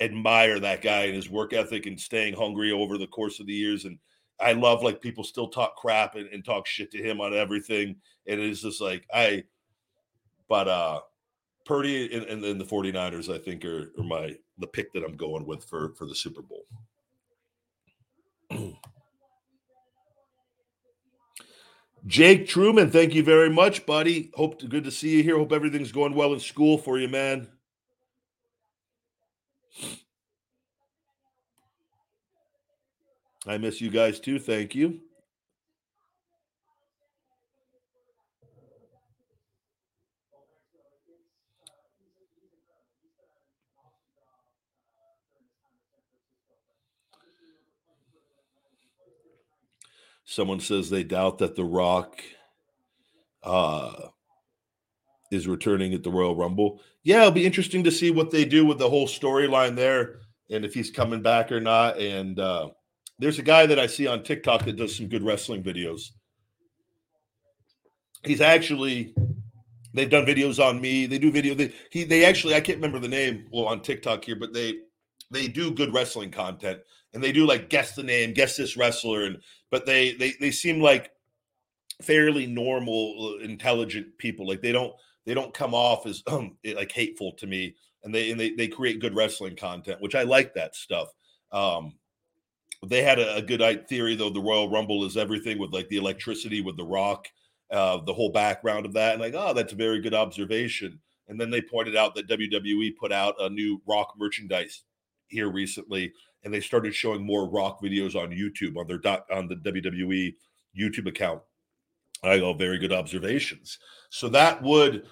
admire that guy and his work ethic and staying hungry over the course of the years. And I love like people still talk crap and, and talk shit to him on everything. And it's just like I, but uh Purdy and, and, and the 49ers, I think, are, are my the pick that I'm going with for for the Super Bowl. Jake Truman, thank you very much, buddy. Hope to, good to see you here. Hope everything's going well in school for you, man. I miss you guys too. Thank you. Someone says they doubt that The Rock uh, is returning at the Royal Rumble. Yeah, it'll be interesting to see what they do with the whole storyline there and if he's coming back or not. And uh, there's a guy that I see on TikTok that does some good wrestling videos. He's actually they've done videos on me. They do video. They he they actually I can't remember the name well on TikTok here, but they they do good wrestling content and they do like guess the name, guess this wrestler, and but they they they seem like fairly normal, uh, intelligent people. Like they don't they don't come off as um, like hateful to me, and they and they they create good wrestling content, which I like that stuff. Um, they had a, a good theory though. The Royal Rumble is everything with like the electricity with the Rock, uh, the whole background of that, and like oh, that's a very good observation. And then they pointed out that WWE put out a new Rock merchandise here recently, and they started showing more Rock videos on YouTube on their dot on the WWE YouTube account. I go very good observations. So that would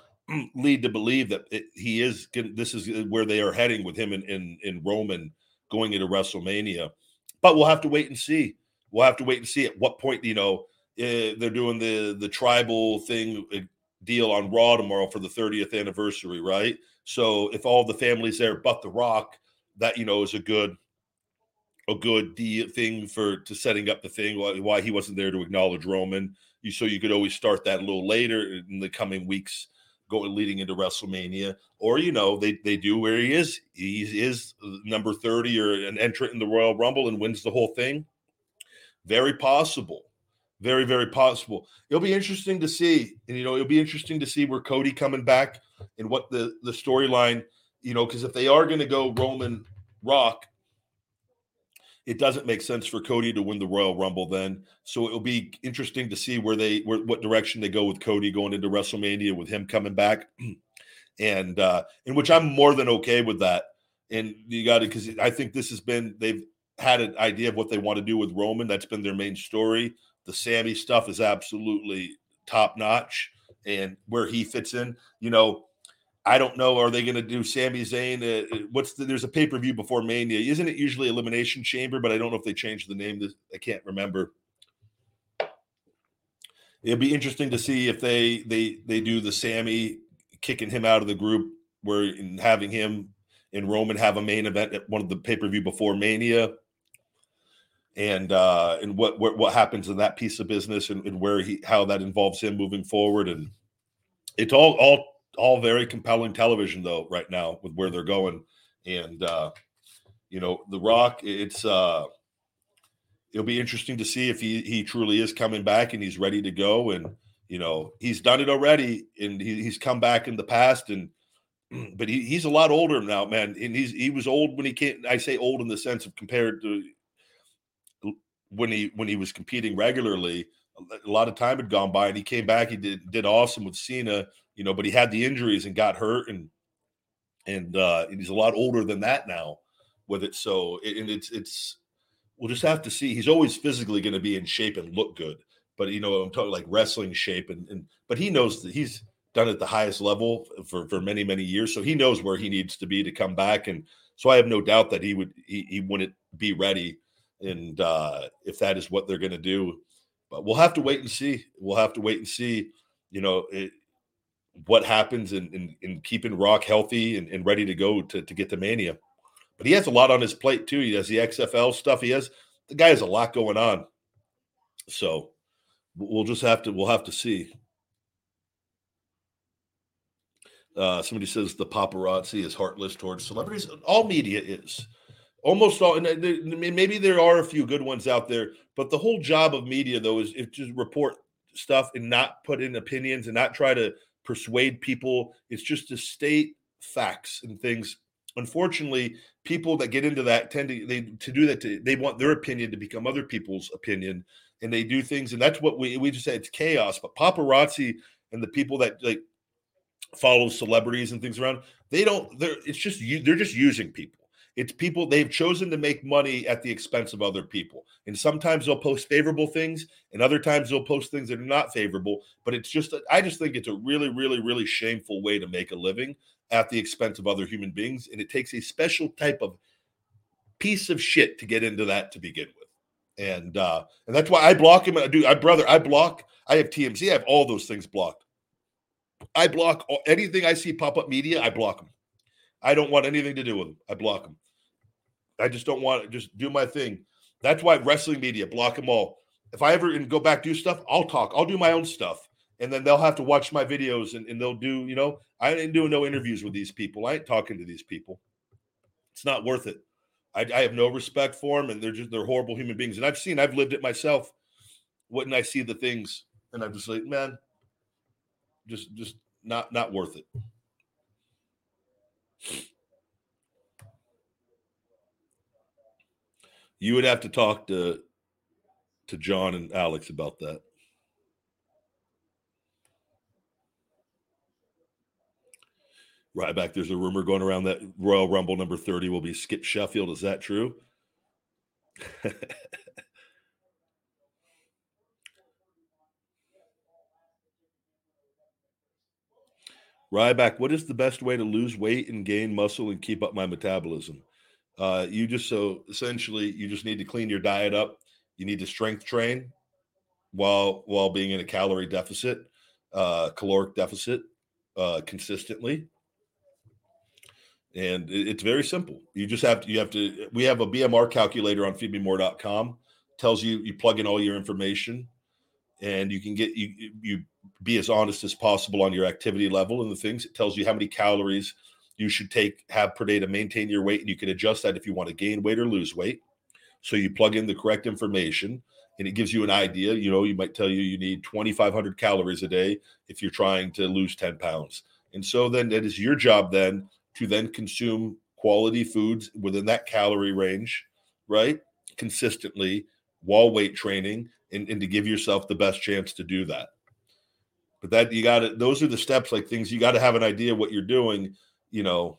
lead to believe that it, he is. This is where they are heading with him in in, in Roman going into WrestleMania. But we'll have to wait and see. We'll have to wait and see at what point you know uh, they're doing the the tribal thing uh, deal on Raw tomorrow for the 30th anniversary, right? So if all the families there but The Rock, that you know is a good a good deal thing for to setting up the thing why, why he wasn't there to acknowledge Roman. You so you could always start that a little later in the coming weeks going leading into WrestleMania, or you know they they do where he is. He is number thirty or an entrant in the Royal Rumble and wins the whole thing. Very possible, very very possible. It'll be interesting to see, and you know it'll be interesting to see where Cody coming back and what the the storyline. You know, because if they are going to go Roman Rock, it doesn't make sense for Cody to win the Royal Rumble then. So it'll be interesting to see where they where what direction they go with Cody going into WrestleMania with him coming back. and uh in which I'm more than okay with that. And you got to because I think this has been they've had an idea of what they want to do with Roman. That's been their main story. The Sami stuff is absolutely top notch and where he fits in. You know, I don't know. Are they going to do Sami Zayn? Uh, uh, what's the, there's a pay per view before Mania? Isn't it usually Elimination Chamber? But I don't know if they changed the name. I can't remember. It'd be interesting to see if they they they do the Sami kicking him out of the group, where having him and Roman have a main event at one of the pay per view before Mania, and uh and what, what what happens in that piece of business and, and where he how that involves him moving forward and it's all all all very compelling television though right now with where they're going. And uh you know the rock it's uh it'll be interesting to see if he he truly is coming back and he's ready to go. And you know he's done it already and he, he's come back in the past and but he, he's a lot older now man. And he's he was old when he can't i say old in the sense of compared to when he when he was competing regularly. A lot of time had gone by and he came back. He did did awesome with cena you know, but he had the injuries and got hurt, and and, uh, and he's a lot older than that now with it. So and it's it's we'll just have to see. He's always physically going to be in shape and look good, but you know, I'm talking like wrestling shape, and and but he knows that he's done at the highest level for for many many years, so he knows where he needs to be to come back, and so I have no doubt that he would he, he wouldn't be ready, and uh, if that is what they're going to do, but we'll have to wait and see. We'll have to wait and see. You know, it, what happens in, in, in keeping Rock healthy and, and, ready to go to, to get to Mania. But he has a lot on his plate too. He has the XFL stuff. He has the guy has a lot going on. So we'll just have to we'll have to see. Uh, somebody says the paparazzi is heartless towards celebrities. All media is almost all. And maybe there are a few good ones out there, but the whole job of media though is, is to report stuff and not put in opinions and not try to persuade people. It's just to state facts and things. Unfortunately, people that get into that tend to they to do that. To, they want their opinion to become other people's opinion, and they do things. And that's what we we just say it's chaos. But paparazzi and the people that like follow celebrities and things around, they don't. They're it's just they're just using people. It's people they've chosen to make money at the expense of other people. And sometimes they'll post favorable things, and other times they'll post things that are not favorable. But it's just, I just think it's a really, really, really shameful way to make a living at the expense of other human beings. And it takes a special type of piece of shit to get into that to begin with. And uh, and that's why I block him. I do. I brother, I block. I have TMZ. I have all those things blocked. I block all, anything I see pop up media. I block them. I don't want anything to do with them. I block them. I just don't want to just do my thing. That's why wrestling media block them all. If I ever go back do stuff, I'll talk. I'll do my own stuff, and then they'll have to watch my videos, and, and they'll do. You know, I ain't doing no interviews with these people. I ain't talking to these people. It's not worth it. I, I have no respect for them, and they're just they're horrible human beings. And I've seen, I've lived it myself. Wouldn't I see the things, and I'm just like, man, just just not not worth it. You would have to talk to to John and Alex about that. Ryback, there's a rumor going around that Royal Rumble number 30 will be Skip Sheffield. Is that true? Ryback, what is the best way to lose weight and gain muscle and keep up my metabolism? Uh, you just so essentially you just need to clean your diet up. You need to strength train while while being in a calorie deficit, uh, caloric deficit uh, consistently. And it, it's very simple. You just have to you have to we have a BMR calculator on feedmemore.com tells you you plug in all your information and you can get you you be as honest as possible on your activity level and the things it tells you how many calories you should take have per day to maintain your weight and you can adjust that if you want to gain weight or lose weight so you plug in the correct information and it gives you an idea you know you might tell you you need 2500 calories a day if you're trying to lose 10 pounds and so then it is your job then to then consume quality foods within that calorie range right consistently while weight training and, and to give yourself the best chance to do that. But that you got to, those are the steps, like things you got to have an idea what you're doing. You know,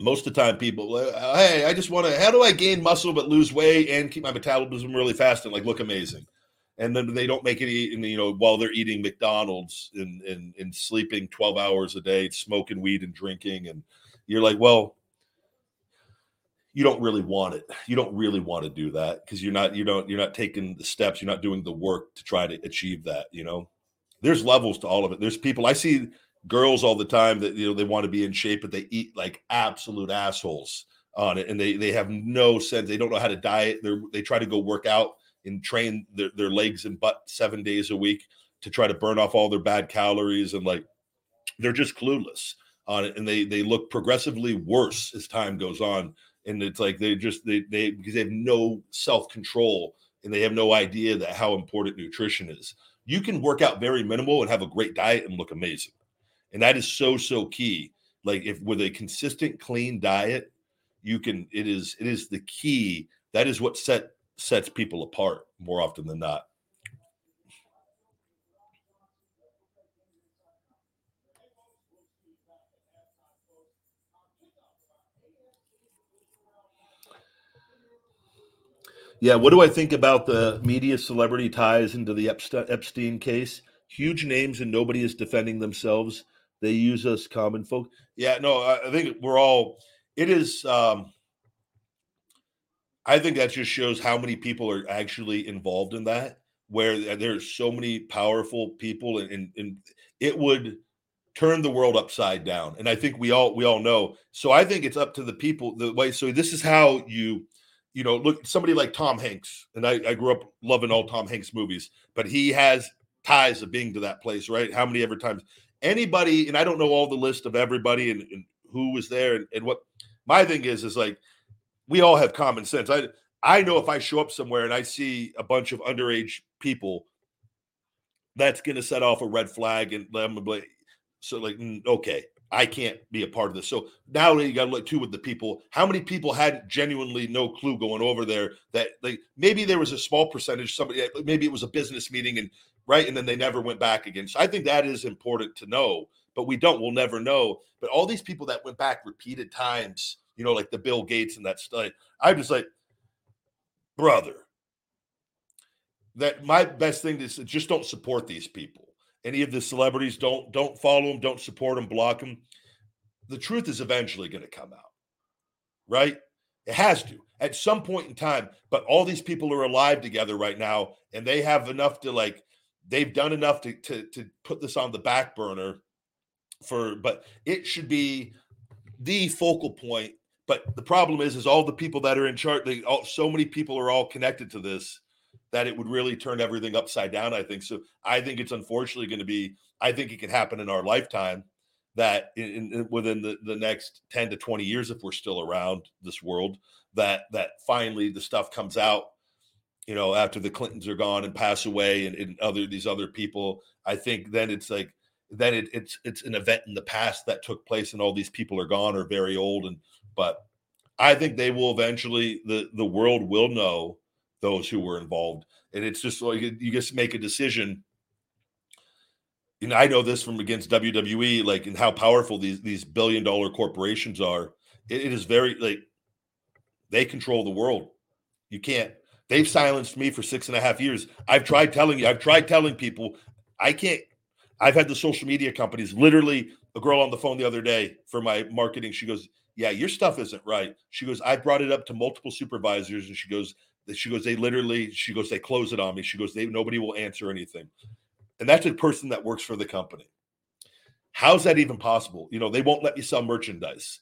most of the time people, hey, I just want to, how do I gain muscle but lose weight and keep my metabolism really fast and like look amazing? And then they don't make it, you know, while they're eating McDonald's and, and, and sleeping 12 hours a day, smoking weed and drinking. And you're like, well, you don't really want it. You don't really want to do that because you're not you don't you're not taking the steps. You're not doing the work to try to achieve that. You know, there's levels to all of it. There's people I see girls all the time that you know they want to be in shape, but they eat like absolute assholes on it, and they they have no sense. They don't know how to diet. They they try to go work out and train their, their legs and butt seven days a week to try to burn off all their bad calories and like they're just clueless on it and they they look progressively worse as time goes on and it's like they just they they because they have no self control and they have no idea that how important nutrition is. You can work out very minimal and have a great diet and look amazing, and that is so so key. Like if with a consistent clean diet, you can it is it is the key. That is what set sets people apart more often than not. Yeah, what do I think about the media celebrity ties into the Epstein case? Huge names and nobody is defending themselves. They use us common folk. Yeah, no, I think we're all. It is. um I think that just shows how many people are actually involved in that. Where there's so many powerful people, and, and, and it would turn the world upside down. And I think we all we all know. So I think it's up to the people. The way. So this is how you you know, look somebody like Tom Hanks, and I, I grew up loving all Tom Hanks movies, but he has ties of being to that place, right? How many ever times anybody, and I don't know all the list of everybody and, and who was there and, and, what my thing is is like we all have common sense. I I know if I show up somewhere and I see a bunch of underage people, that's gonna set off a red flag and I'm like, so like mm, okay, I can't be a part of this. So now you got to look too with the people. How many people had genuinely no clue going over there that like maybe there was a small percentage, somebody maybe it was a business meeting and right, and then they never went back again. So I think that is important to know, but we don't. We'll never know. But all these people that went back repeated times, you know, like the Bill Gates and that stuff. I'm just like, brother, that my best thing is just don't support these people any of the celebrities don't don't follow them don't support them block them the truth is eventually going to come out right it has to at some point in time but all these people are alive together right now and they have enough to like they've done enough to to, to put this on the back burner for but it should be the focal point but the problem is is all the people that are in charge they all so many people are all connected to this that it would really turn everything upside down. I think so. I think it's unfortunately going to be. I think it can happen in our lifetime. That in, in, within the, the next ten to twenty years, if we're still around this world, that that finally the stuff comes out. You know, after the Clintons are gone and pass away, and, and other these other people, I think then it's like then it, it's it's an event in the past that took place, and all these people are gone or very old, and but I think they will eventually the the world will know those who were involved. And it's just like you just make a decision. and I know this from against WWE, like and how powerful these these billion dollar corporations are. it, it is very like they control the world. You can't. They've silenced me for six and a half years. I've tried telling you. I've tried telling people. I can't. I've had the social media companies. Literally, a girl on the phone the other day for my marketing. She goes, "Yeah, your stuff isn't right." She goes, "I brought it up to multiple supervisors," and she goes, "She goes, they literally." She goes, "They close it on me." She goes, "They nobody will answer anything." and that's a person that works for the company. How's that even possible? You know, they won't let me sell merchandise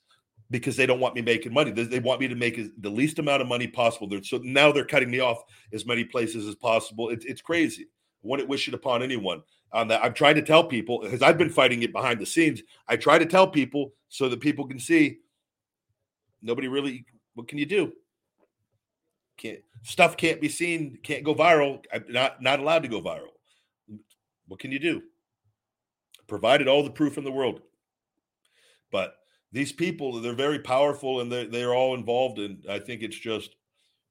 because they don't want me making money. They, want me to make the least amount of money possible. So now they're cutting me off as many places as possible. It, it's crazy. I wouldn't wish it upon anyone. On that, I'm trying to tell people because I've been fighting it behind the scenes. I try to tell people so that people can see. Nobody really. What can you do? Can't stuff can't be seen. Can't go viral. I'm not not allowed to go viral. What can you do? Provided all the proof in the world. But these people, they're very powerful and they're, they're all involved. And I think it's just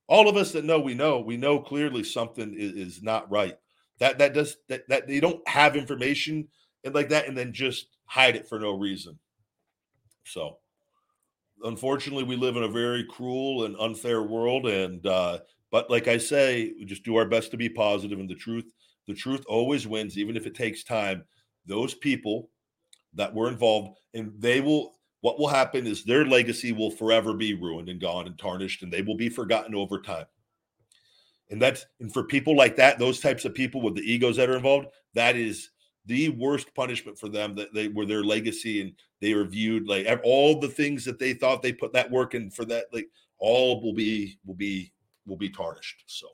all of us that know, we know, we know clearly something is, is not right. That, that does, that, that they don't have information and like that and then just hide it for no reason. So, unfortunately, we live in a very cruel and unfair world. And, uh, but like I say, we just do our best to be positive and the truth the truth always wins, even if it takes time. Those people that were involved, and they will, what will happen is their legacy will forever be ruined and gone and tarnished, and they will be forgotten over time. And that's, and for people like that, those types of people with the egos that are involved, that is the worst punishment for them that they were their legacy and they were viewed like all the things that they thought they put that work in for that, like all will be, will be, will be tarnished. So.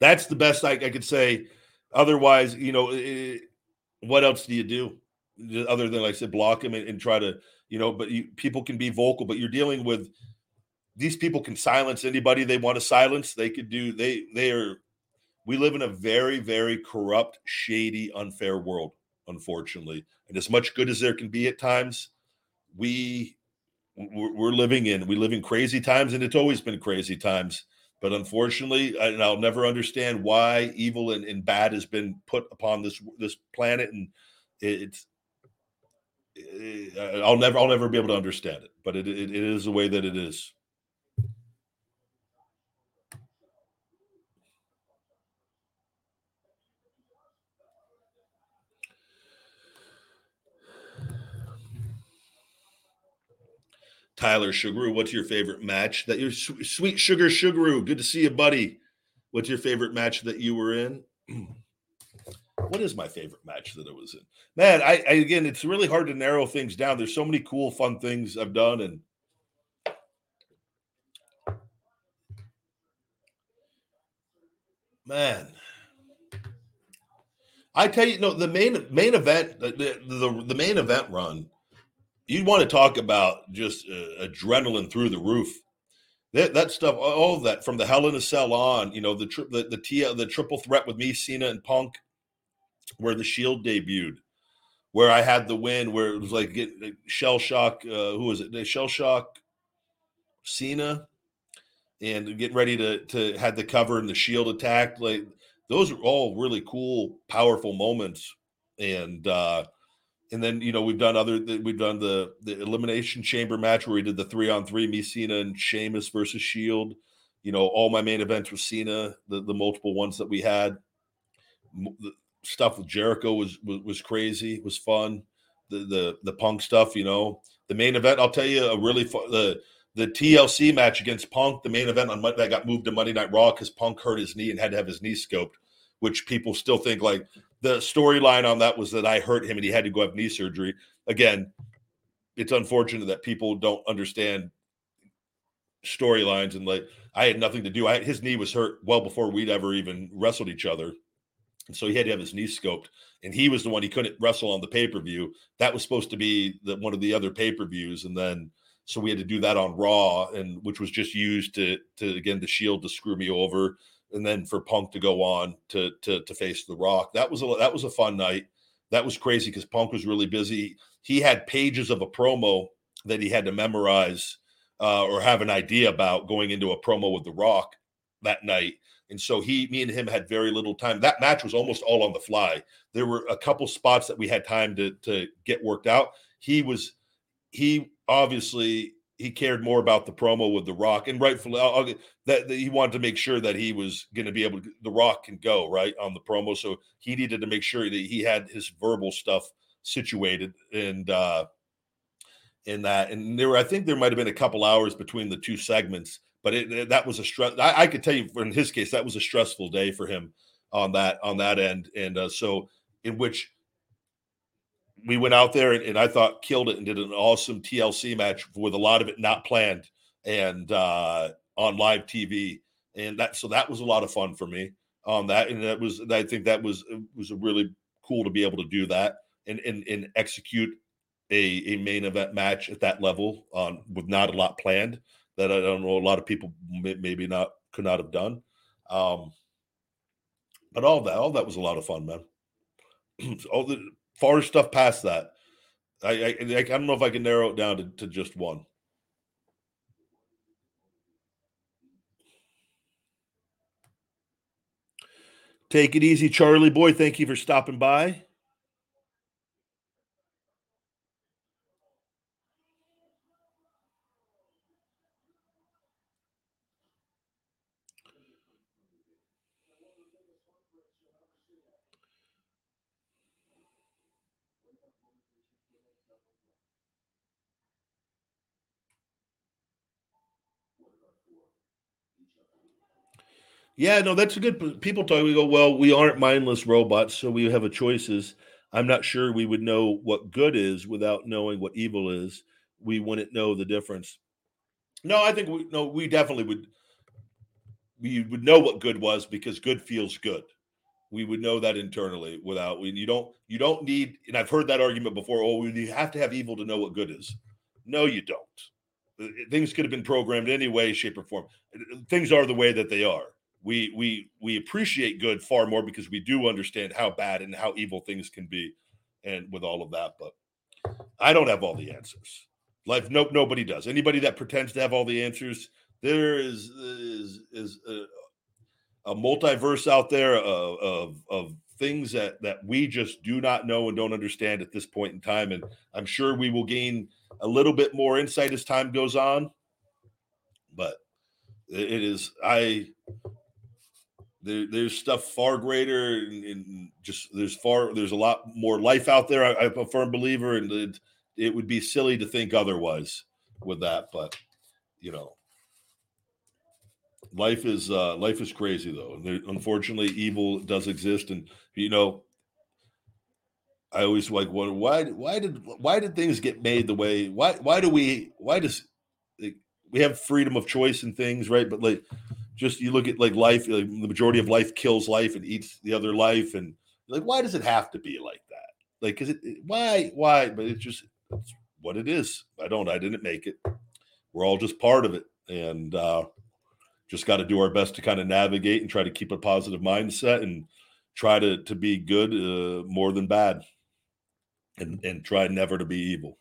That's the best I, I could say. Otherwise, you know, it, what else do you do other than like I said, block him and, and try to, you know, but you, people can be vocal, but you're dealing with these people can silence anybody they want to silence. They could do, they, they are, we live in a very, very corrupt, shady, unfair world, unfortunately. And as much good as there can be at times, we, we're living in, we live in crazy times and it's always been crazy times but unfortunately, and I'll never understand why evil and, and bad has been put upon this this planet, and it's it, Eh, I'll never I'll never be able to understand it. But it, it, it is the way that it is. Tyler Sugaru, what's your favorite match that you're sweet sugar Sugaru? Good to see you, buddy. What's your favorite match that you were in? what is my favorite match that I was in? Man, I, I, again, it's really hard to narrow things down. There's so many cool, fun things I've done, and man, I tell you, no, the main main event, the the, the main event run you want to talk about just uh, adrenaline through the roof. That, that stuff, all of that from the Hell in a Cell on, you know, the tri- the the, T- the triple threat with me, Cena, and Punk, where the Shield debuted, where I had the win, where it was like get, shell shock. Uh, who was it? The shell shock, Cena, and getting ready to to had the cover and the Shield attack. Like those are all really cool, powerful moments, and uh, and then you know we've done other we've done the the elimination chamber match where we did the three on three me Cena and Sheamus versus Shield. You know all my main events with Cena, the the multiple ones that we had. Stuff with Jericho was was, was crazy, was fun. The the the Punk stuff, you know, the main event. I'll tell you a really fun the the TLC match against Punk. The main event on that got moved to Monday Night Raw because Punk hurt his knee and had to have his knee scoped which people still think like the storyline on that was that I hurt him and he had to go have knee surgery. Again, it's unfortunate that people don't understand storylines and like I had nothing to do. I his knee was hurt well before we'd ever even wrestled each other. And so he had to have his knee scoped. And he was the one he couldn't wrestle on the pay-per-view. That was supposed to be the one of the other pay-per-views. And then so we had to do that on Raw, and which was just used to to again the shield to screw me over and then for Punk to go on to to to face The Rock. That was a that was a fun night. That was crazy because Punk was really busy. He had pages of a promo that he had to memorize uh, or have an idea about going into a promo with The Rock. that night. And so he, me and him had very little time. That match was almost all on the fly. There were a couple spots that we had time to to get worked out. He was he obviously he cared more about the promo with the Rock, and rightfully I'll, I'll, that, that, he wanted to make sure that he was going to be able to. The Rock can go right on the promo, so he needed to make sure that he had his verbal stuff situated, and uh in that. And there were, I think, there might have been a couple hours between the two segments, but it, that was a stress. I, I, could tell you, in his case, that was a stressful day for him on that on that end, and uh, so in which we went out there and, and, I thought killed it and did an awesome TLC match with a lot of it not planned and uh, on live TV. And that so that was a lot of fun for me on that. And that was I think that was was really cool to be able to do that and and, and execute a, a main event match at that level on with not a lot planned that I don't know a lot of people may, maybe not could not have done. Um, but all that all that was a lot of fun, man. all the far stuff past that. I, I, I don't know if I can narrow it down to, to just one. Take it easy, Charlie boy. Thank you for stopping by. Yeah, no, that's a good. People talk. We go, well, we aren't mindless robots, so we have a choices. I'm not sure we would know what good is without knowing what evil is. We wouldn't know the difference. No, I think we no, we definitely would. We would know what good was because good feels good. We would know that internally without. We, you don't. You don't need. And I've heard that argument before. Oh, you have to have evil to know what good is. No, you don't. Uh, things could have been programmed any way, shape, or form. Uh, things are the way that they are we we we appreciate good far more because we do understand how bad and how evil things can be and with all of that but i don't have all the answers. Life nope nobody does. Anybody that pretends to have all the answers there is is is a, a multiverse out there of, of of things that that we just do not know and don't understand at this point in time and i'm sure we will gain a little bit more insight as time goes on but it is i there, there's stuff far greater and, and, just there's far there's a lot more life out there. I, am a firm believer, and it, it would be silly to think otherwise with that. But you know, life is uh, life is crazy though. There, unfortunately, evil does exist, and you know, I always like wonder why why did why did things get made the way why why do we why does like, we have freedom of choice and things right? But like just you look at like life, like the majority of life kills life and eats the other life, and like why does it have to be like that? Like, is it why why? But it's just it's what it is. I don't. I didn't make it. We're all just part of it, and uh, just got to do our best to kind of navigate and try to keep a positive mindset and try to to be good uh, more than bad, and and try never to be evil.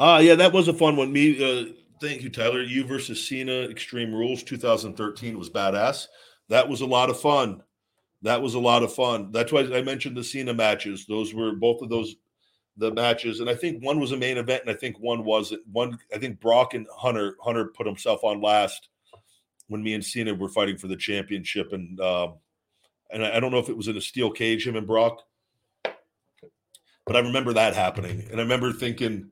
Ah, uh, yeah, that was a fun one. Me, uh, thank you, Tyler. You versus Cena, Extreme Rules, 2013 was badass. That was a lot of fun. That was a lot of fun. That's why I mentioned the Cena matches. Those were both of those the matches, and I think one was a main event, and I think one wasn't. One, I think Brock and Hunter. Hunter put himself on last when me and Cena were fighting for the championship, and um, and I, I don't know if it was in a steel cage, him and Brock, but I remember that happening, and I remember thinking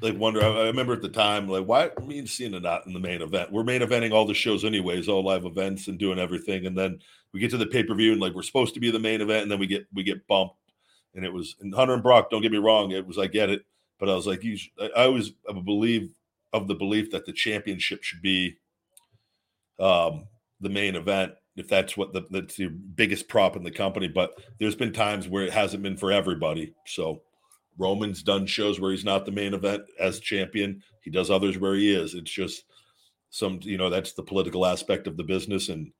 like wonder. I remember at the time, like, why me and Cena not in the main event? We're main eventing all the shows anyways, all live events and doing everything, and then we get to the pay per view and like we're supposed to be the main event, and then we get we get bumped, and it was and Hunter and Brock. Don't get me wrong, it was I get it, but I was like, you. Should, I always I believe of the belief that the championship should be um the main event if that's what the that's the biggest prop in the company. But there's been times where it hasn't been for everybody, so Roman's done shows where he's not the main event as champion. He does others where he is. It's just some, you know, that's the political aspect of the business. And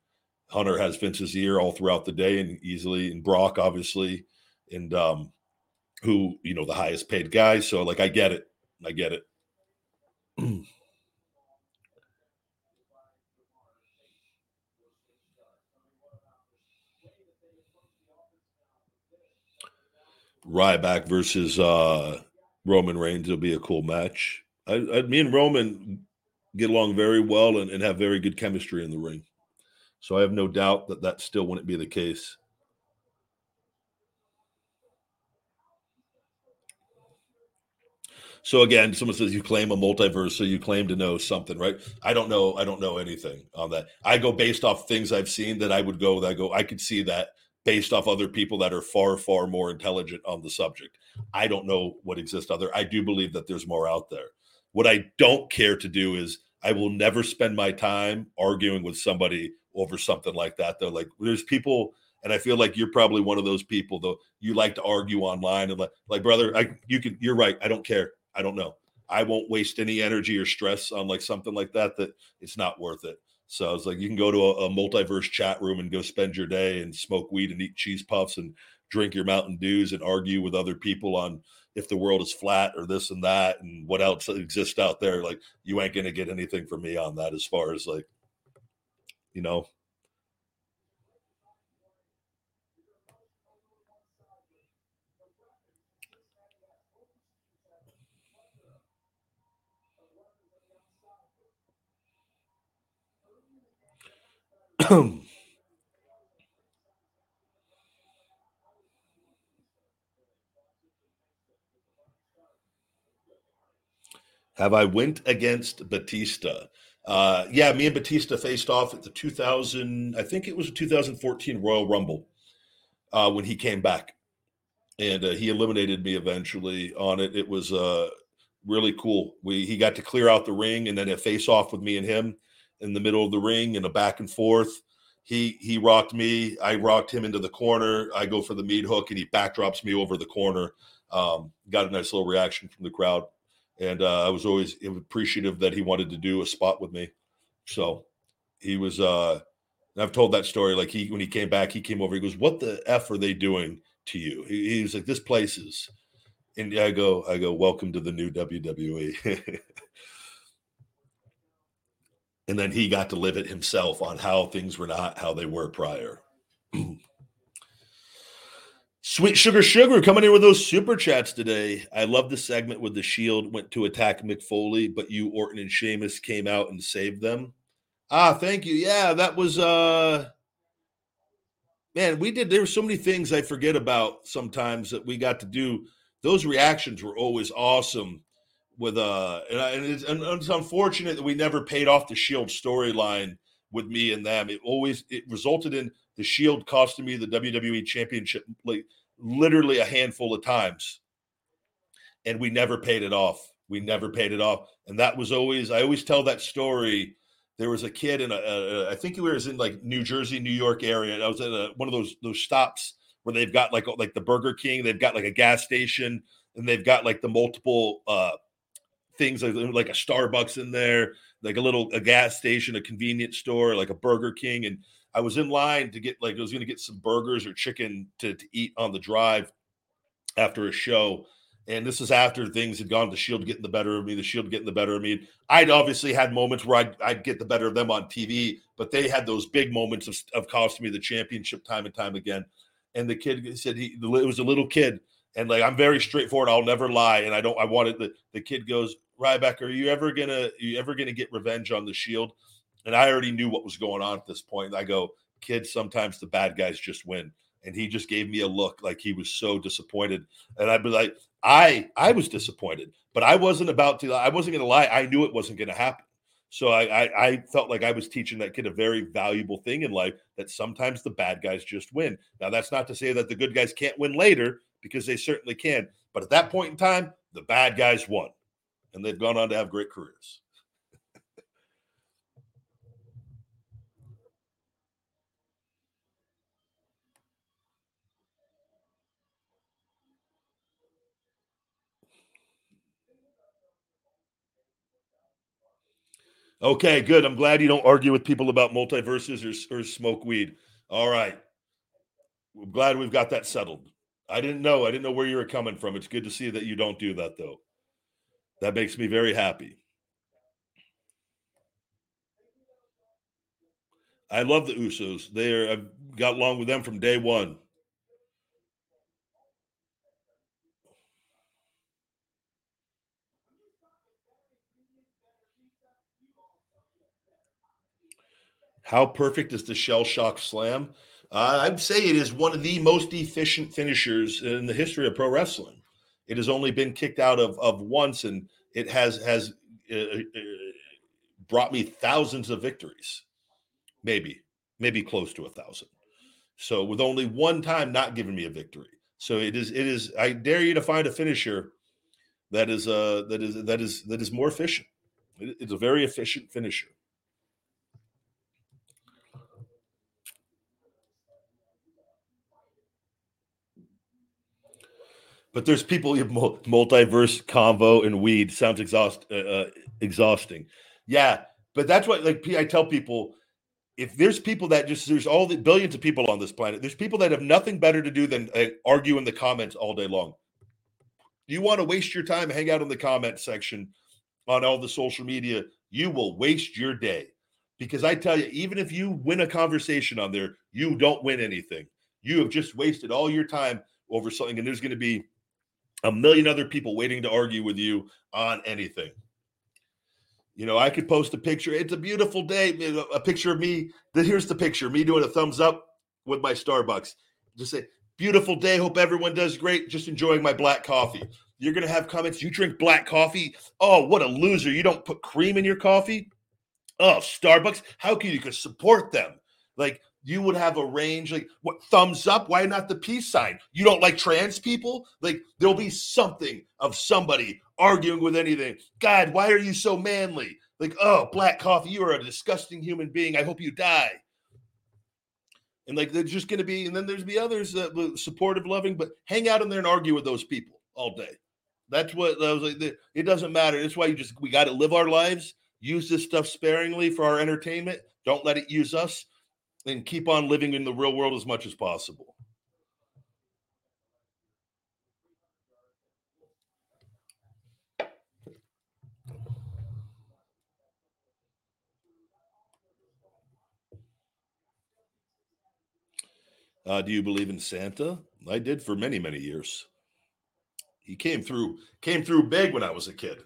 Hunter has Vince's ear all throughout the day and easily, and Brock, obviously. And um, who you know the highest paid guy. So like I get it, I get it. Ryback versus uh, Roman Reigns will be a cool match. I, I, me and Roman get along very well and, and have very good chemistry in the ring. So I have no doubt that that still wouldn't be the case. So again, someone says you claim a multiverse, so you claim to know something, right? I don't know. I don't know anything on that. I go based off things I've seen that I would go. That I go. I could see that based off other people that are far, far more intelligent on the subject. I don't know what exists out there. I do believe that there's more out there. What I don't care to do is I will never spend my time arguing with somebody over something like that. Though, like there's people, and I feel like you're probably one of those people. Though you like to argue online and like, like brother, I you can. You're right. I don't care. I don't know. I won't waste any energy or stress on like something like that. That it's not worth it. So it's like you can go to a, a, multiverse chat room and go spend your day and smoke weed and eat cheese puffs and drink your Mountain Dews and argue with other people on if the world is flat or this and that and what else exists out there. Like you ain't gonna get anything from me on that as far as like, you know. Have I went against Batista? Uh, yeah, me and Batista faced off at the 2000, I think it was a 2014 Royal Rumble uh, when he came back, and uh, he eliminated me eventually on it. It was uh, really cool. We he got to clear out the ring and then a face off with me and him in the middle of the ring and a back and forth. He he rocked me. I rocked him into the corner. I go for the meat hook and he backdrops me over the corner. Um, got a nice little reaction from the crowd and uh, I was always appreciative that he wanted to do a spot with me. So he was. Uh, I've told that story. Like he, when he came back, he came over. He goes, "What the f are they doing to you?" He, he was like, "This place is." And I go, I go, "Welcome to the new WWE." and then he got to live it himself on how things were not how they were prior. Sweet Sugar Sugar coming in with those super chats today. I love the segment with the Shield went to attack Mick Foley, but you, Orton, and Sheamus came out and saved them. Ah, thank you. Yeah, that was uh man, we did there were so many things I forget about sometimes that we got to do. Those reactions were always awesome with uh and, I, and, it's, and it's unfortunate that we never paid off the Shield storyline with me and them. It always it resulted in the Shield costing me the WWE Championship like literally a handful of times, and we never paid it off. We never paid it off, and that was always I always tell that story. There was a kid in a, a I think he was in like New Jersey, New York area. And I was at a, one of those those stops where they've got like like the Burger King, they've got like a gas station, and they've got like the multiple uh things like, like a Starbucks in there, like a little a gas station, a convenience store, like a Burger King, and I was in line to get like I was going to get some burgers or chicken to, to eat on the drive after a show. And this is after things had gone. The Shield getting the better of me. The Shield getting the better of me. I'd obviously had moments where I'd, I'd get the better of them on TV, but they had those big moments of, of costing me the championship time and time again. And the kid said he it was a little kid, and like I'm very straightforward. I'll never lie, and I don't. I wanted the the kid goes, Ryback, are you ever gonna are you ever gonna get revenge on the Shield? And I already knew what was going on at this point. I go, kids, sometimes the bad guys just win. And he just gave me a look like he was so disappointed. And I'd be like, I I was disappointed, but I wasn't about to, I wasn't gonna lie. I knew it wasn't gonna happen. So I, I, I felt like I was teaching that kid a very valuable thing in life that sometimes the bad guys just win. Now that's not to say that the good guys can't win later because they certainly can. But at that point in time, the bad guys won, and they've gone on to have great careers. Okay, good. I'm glad you don't argue with people about multiverses or, or smoke weed. All right. I'm glad we've got that settled. I didn't know. I didn't know where you were coming from. It's good to see that you don't do that, though. That makes me very happy. I love the Usos. They're I've got along with them from day one. How perfect is the shell shock slam? Uh, I'd say it is one of the most efficient finishers in the history of pro wrestling. It has only been kicked out of, of once, and it has has uh, uh, brought me thousands of victories, maybe maybe close to a thousand. So with only one time not giving me a victory, so it is it is. I dare you to find a finisher that is uh that is that is that is more efficient. It's a very efficient finisher. But there's people multiverse convo and weed sounds exhaust uh, uh, exhausting. Yeah, but that's what like I tell people. If there's people that just there's all the billions of people on this planet, there's people that have nothing better to do than uh, argue in the comments all day long. You want to waste your time, hang out in the comment section on all the social media. You will waste your day because I tell you, even if you win a conversation on there, you don't win anything. You have just wasted all your time over something, and there's going to be a million other people waiting to argue with you on anything. You know, I could post a picture. It's a beautiful day. A picture of me. Here's the picture. Me doing a thumbs up with my Starbucks. Just say, beautiful day. Hope everyone does great. Just enjoying my black coffee. You're going to have comments. You drink black coffee. Oh, what a loser. You don't put cream in your coffee. Oh, Starbucks. How can you support them? Like, you would have a range like what thumbs up why not the peace sign? You don't like trans people? Like there'll be something of somebody arguing with anything. God why are you so manly? Like oh black coffee you are a disgusting human being i hope you die. And like there's just going to be and then there's the others that uh, supportive loving but hang out in there and argue with those people all day. That's what I was like it doesn't matter. That's why you just we got to live our lives use this stuff sparingly for our entertainment. Don't let it use us and keep on living in the real world as much as possible. Uh, do you believe in Santa? I did for many, many years. He came through, came through big when I was a kid.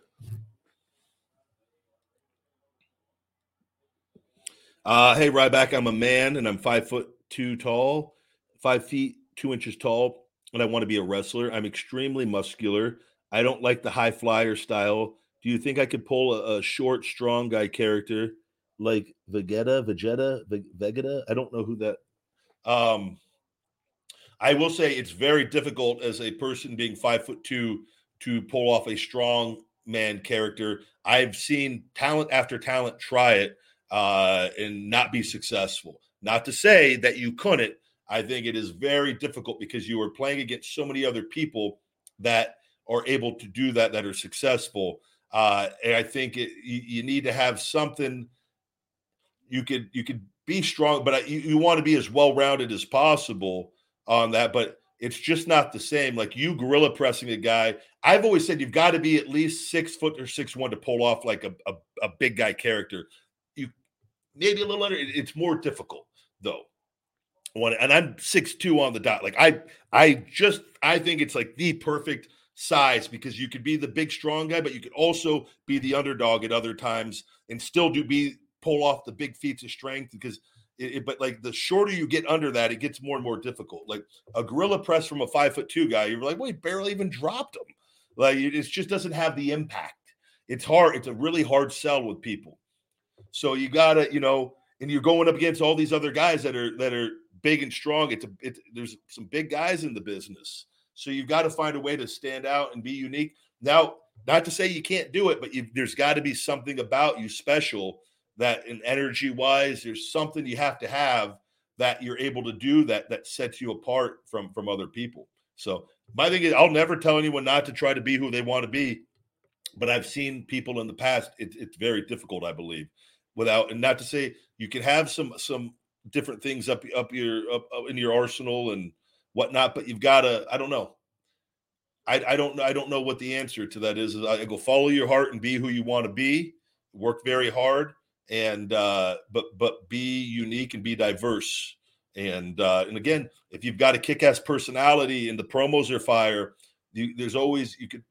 Uh, hey, Ryback, I'm a man and I'm five foot two tall, five feet two inches tall, and I want to be a wrestler. I'm extremely muscular. I don't like the high flyer style. Do you think I could pull a, a short, strong guy character like Vegeta, Vegeta, Vegeta? I don't know who that. Um, I will say it's very difficult as a person being five foot two to pull off a strong man character. I've seen talent after talent try it uh, and not be successful. Not to say that you couldn't. I think it is very difficult because you are playing against so many other people that are able to do that that are successful. Uh, and I think it, you, you, need to have something you could you could be strong, but you, you want to be as well rounded as possible on that. But it's just not the same. Like you gorilla pressing a guy. I've always said you've got to be at least six foot or six one to pull off like a, a, a big guy character maybe a little under. It's more difficult though. When, and I'm six two on the dot. Like I, I just I think it's like the perfect size because you could be the big strong guy, but you could also be the underdog at other times and still do be pull off the big feats of strength because. It, it, but like the shorter you get under that, it gets more and more difficult. Like a gorilla press from a five foot two guy, you're like, well, he barely even dropped him. Like it just doesn't have the impact. It's hard. It's a really hard sell with people. So you gotta, you know, and you're going up against all these other guys that are that are big and strong. It's a, it, there's some big guys in the business, so you've got to find a way to stand out and be unique. Now, not to say you can't do it, but you, there's got to be something about you special that, in energy wise, there's something you have to have that you're able to do that that sets you apart from from other people. So my thing is, I'll never tell anyone not to try to be who they want to be, but I've seen people in the past. It, it's very difficult, I believe without and not to say you can have some some different things up up your up, up in your arsenal and whatnot. But you've got to, I don't know. I, I don't I don't know what the answer to that is. I go follow your heart and be who you want to be. Work very hard and uh, but but be unique and be diverse. And uh, and again, if you've got a kick-ass personality and the promos are fire, you, there's always you could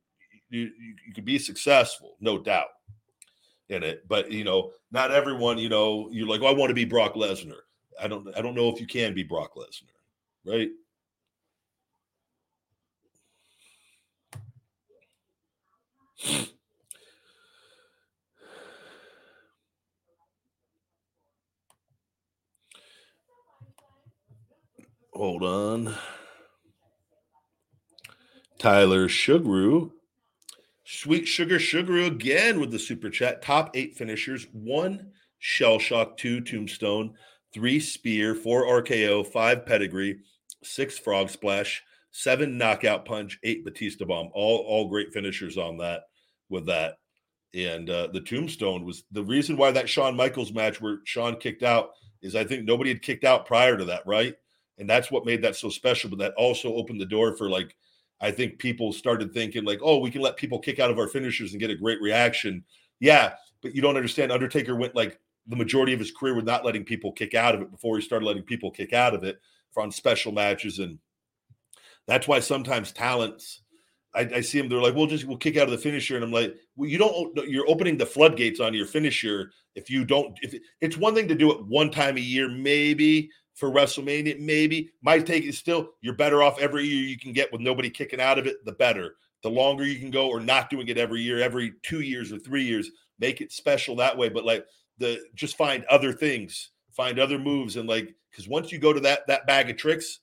you, you could be successful, no doubt in it. But you know, not everyone, you know, you're like, oh, I want to be Brock Lesnar. I don't I don't know if you can be Brock Lesnar, right? Hold on. Tyler Sugaru. Sweet Sugar Sugar again with the super chat. Top eight finishers one shell shock, two tombstone, three spear, four RKO, five pedigree, six frog splash, seven knockout punch, eight Batista bomb. All all great finishers on that with that. And uh, the tombstone was the reason why that Shawn Michaels match where Shawn kicked out is I think nobody had kicked out prior to that, right? And that's what made that so special. But that also opened the door for like I think people started thinking like, oh, we can let people kick out of our finishers and get a great reaction. Yeah, but you don't understand. Undertaker went like the majority of his career with not letting people kick out of it before he started letting people kick out of it for on special matches, and that's why sometimes talents. I, I see them. They're like, "We'll just we'll kick out of the finisher," and I'm like, "Well, you don't. You're opening the floodgates on your finisher if you don't. If it's one thing to do it one time a year, maybe, for WrestleMania, maybe. My take is still you're better off every year you can get with nobody kicking out of it, the better. The longer you can go or not doing it every year, every two years or three years, make it special that way. But like the just find other things, find other moves, and like because once you go to that that bag of tricks,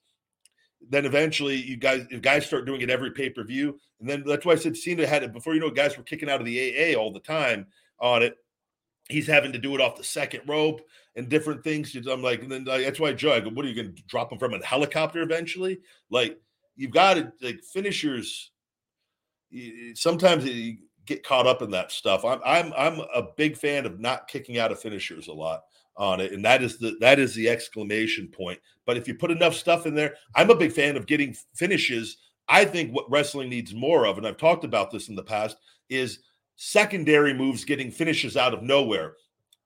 then eventually you guys if guys start doing it every pay per view, and then that's why I said Cena had it before. You know, guys were kicking out of the AA all the time on it. He's having to do it off the second rope and different things. I'm like, then that's why Joe, I go, what are you going to drop him from a helicopter eventually? Like, you've got to like finishers. Sometimes you get caught up in that stuff. I'm I'm I'm a big fan of not kicking out of finishers a lot on it, and that is the that is the exclamation point. But if you put enough stuff in there, I'm a big fan of getting finishes. I think what wrestling needs more of, and I've talked about this in the past, is secondary moves getting finishes out of nowhere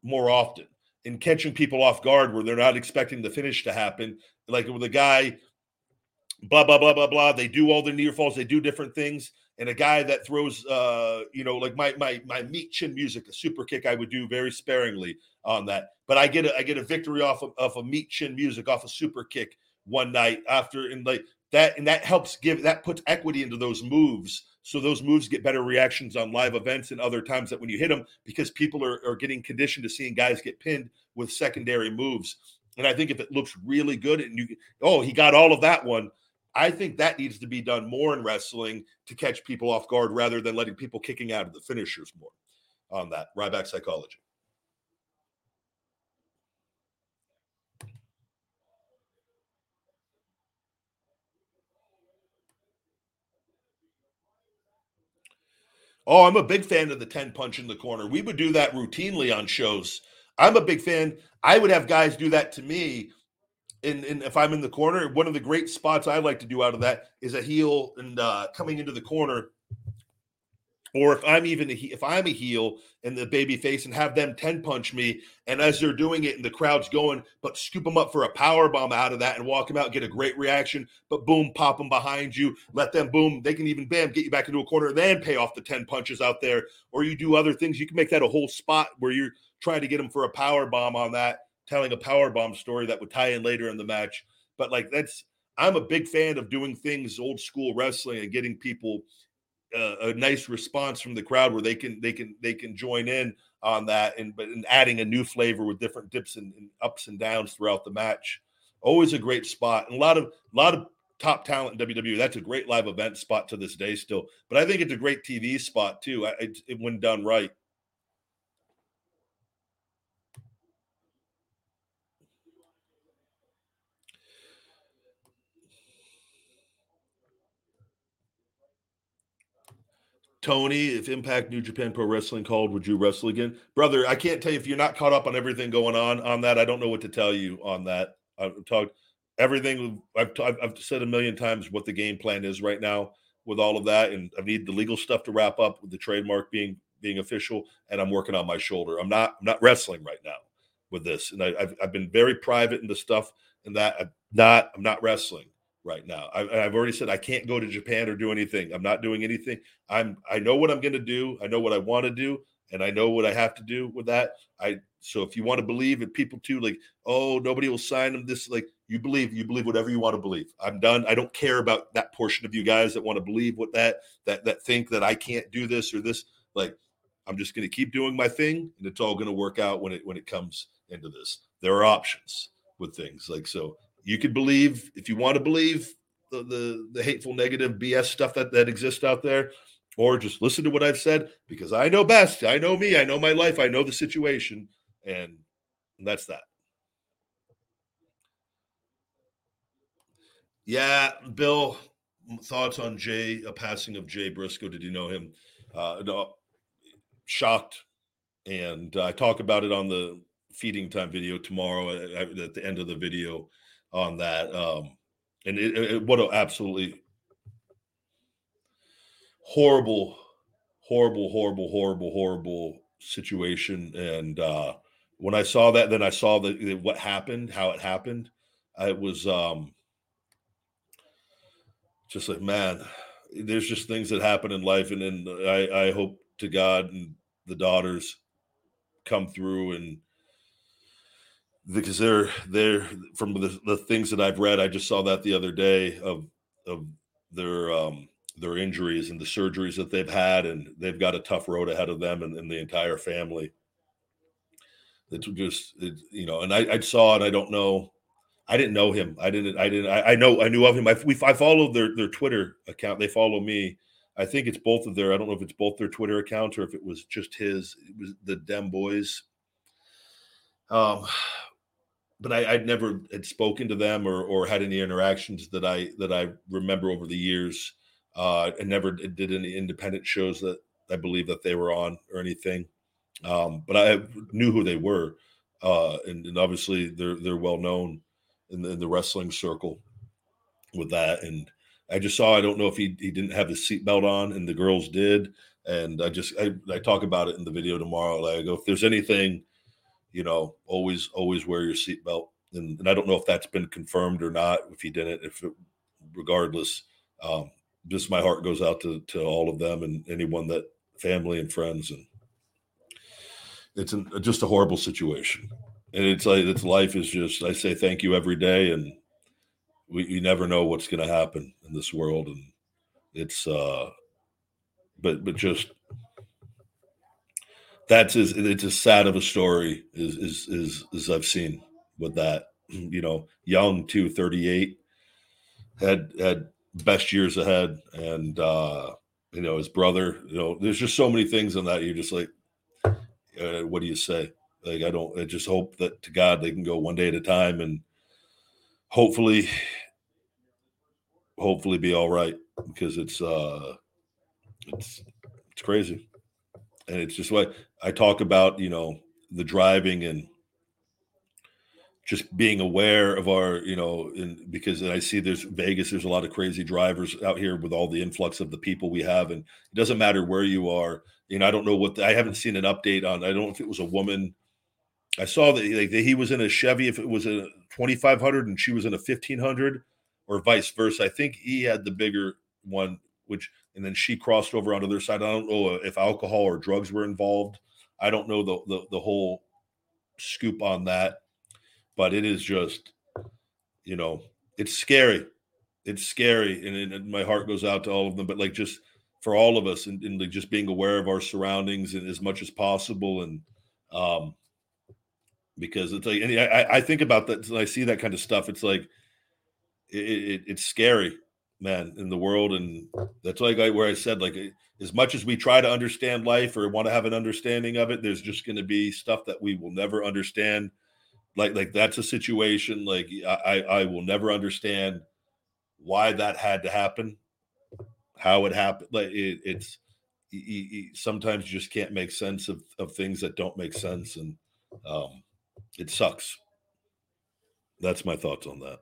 more often and catching people off guard where they're not expecting the finish to happen. Like with a guy, blah, blah, blah, blah, blah. They do all the near falls, they do different things. And a guy that throws, uh, you know, like my my my meat chin music, a super kick, I would do very sparingly on that. But I get a I get a victory off of, of a meat chin music, off a super kick one night after, and like that, and that helps give that puts equity into those moves so those moves get better reactions on live events and other times that when you hit them because people are, are getting conditioned to seeing guys get pinned with secondary moves. And I think if it looks really good and you, oh, he got all of that one, I think that needs to be done more in wrestling to catch people off guard rather than letting people kicking out of the finishers more on that. Ryback psychology. Oh, I'm a big fan of the 10 punch in the corner. We would do that routinely on shows. I'm a big fan. I would have guys do that to me. And, and if I'm in the corner, one of the great spots I like to do out of that is a heel and uh, coming into the corner or if I'm even a, if I'm a heel and the baby face and have them 10 punch me and as they're doing it and the crowd's going but scoop them up for a power bomb out of that and walk them out get a great reaction but boom pop them behind you let them boom they can even bam get you back into a corner then pay off the 10 punches out there or you do other things you can make that a whole spot where you're trying to get them for a power bomb on that telling a power bomb story that would tie in later in the match but like that's I'm a big fan of doing things old school wrestling and getting people a, a, nice response from the crowd where they can they can they can join in on that and but and adding a new flavor with different dips and, and, ups and downs throughout the match. Always a great spot and a lot of a lot of top talent in WWE. That's a great live event spot to this day still. But I think it's a great TV spot too. I, it, it, when done right. Tony, if Impact New Japan Pro Wrestling called, would you wrestle again? Brother, I can't tell you if you're not caught up on everything going on on that. I don't know what to tell you on that. I've talked everything I've, I've said a million times what the game plan is right now with all of that, and I need the legal stuff to wrap up with the trademark being being official, and I'm working on my shoulder. I'm not I'm not wrestling right now with this, and I, have I've been very private in the stuff and that I'm not I'm not wrestling right now. I, I've already said I can't go to Japan or do anything. I'm not doing anything. I'm I know what I'm going to do. I know what I want to do, and I know what I have to do with that. I so if you want to believe in people too, like oh nobody will sign them this like you believe you believe whatever you want to believe. I'm done. I don't care about that portion of you guys that want to believe what that that that think that I can't do this or this. Like I'm just going to keep doing my thing, and it's all going to work out when it when it comes into this. There are options with things like so you could believe if you want to believe the, the, the hateful negative bs stuff that that exists out there or just listen to what i've said because i know best. I know me. I know my life. I know the situation. And, and that's that. Yeah bill thoughts on jay a passing of jay briscoe? Did you know him? Uh no, shocked. And i talk about it on the feeding time video tomorrow at, at the end of the video on that. Um, and it, it, what an absolutely horrible, horrible, horrible, horrible, horrible situation. And uh, when I saw that, then I saw the, what happened, how it happened. It was um, just like, man, there's just things that happen in life, and then I, I hope to God and the daughters come through and because they're they're from the, the things that I've read. I just saw that the other day of of their um, their injuries and the surgeries that they've had, and they've got a tough road ahead of them and, and the entire family. It's just it, you know, and I, I saw it. I don't know. I didn't know him. I didn't. I didn't. I, I know. I knew of him. I we I followed their their Twitter account. They follow me. I think it's both of their. I don't know if it's both their Twitter accounts or if it was just his. It was the Dem Boys. Um, but I, would never had spoken to them or or had any interactions that I that I remember over the years. Uh, and never did any independent shows that I believe that they were on or anything. Um, but I knew who they were, uh, and, and, obviously they're they're well known in the, in the, wrestling circle with that. And I just saw I don't know if he he didn't have his seatbelt on, and the girls did. And I just I, I talk about it in the video tomorrow. Like I go, if there's anything you know, always always wear your seatbelt. And, and I don't know if that's been confirmed or not. If he didn't, if it, regardless, um, just my heart goes out to to all of them and anyone that family and friends and it's an, just a horrible situation. And it's like it's life is just I say thank you every day and we you never know what's going to happen in this world and it's uh but but just that's as it's as sad of a story as as as, as I've seen with that. You know, young too, 38, had had best years ahead, and uh, you know his brother. You know, there's just so many things in that. You're just like, uh, what do you say? Like I don't. I just hope that to God they can go one day at a time, and hopefully, hopefully be all right because it's uh, it's it's crazy and it's just what I talk about, you know, the driving and just being aware of our, you know, because I see there's Vegas, there's a lot of crazy drivers out here with all the influx of the people we have, and it doesn't matter where you are. You know, I don't know what the, I haven't seen an update on. I don't know if it was a woman. I saw that like, he was in a Chevy, if it was a 2500 and she was in a 1500, or vice versa. I think he had the bigger one, which and then she crossed over onto their side. I don't know if alcohol or drugs were involved. I don't know the the, the whole scoop on that, but it is just, you know, it's scary. It's scary, and, and my heart goes out to all of them. But like just for all of us, and, and like just being aware of our surroundings and as much as possible, and um, because it's like, I, I think about that. and I see that kind of stuff. It's like, it, it, it's scary man in the world and that's like where i said like as much as we try to understand life or want to have an understanding of it there's just going to be stuff that we will never understand. Like like that's a situation like i i will never understand why that had to happen how it happened like it, it's sometimes you just can't make sense of, of things that don't make sense and um it sucks. That's my thoughts on that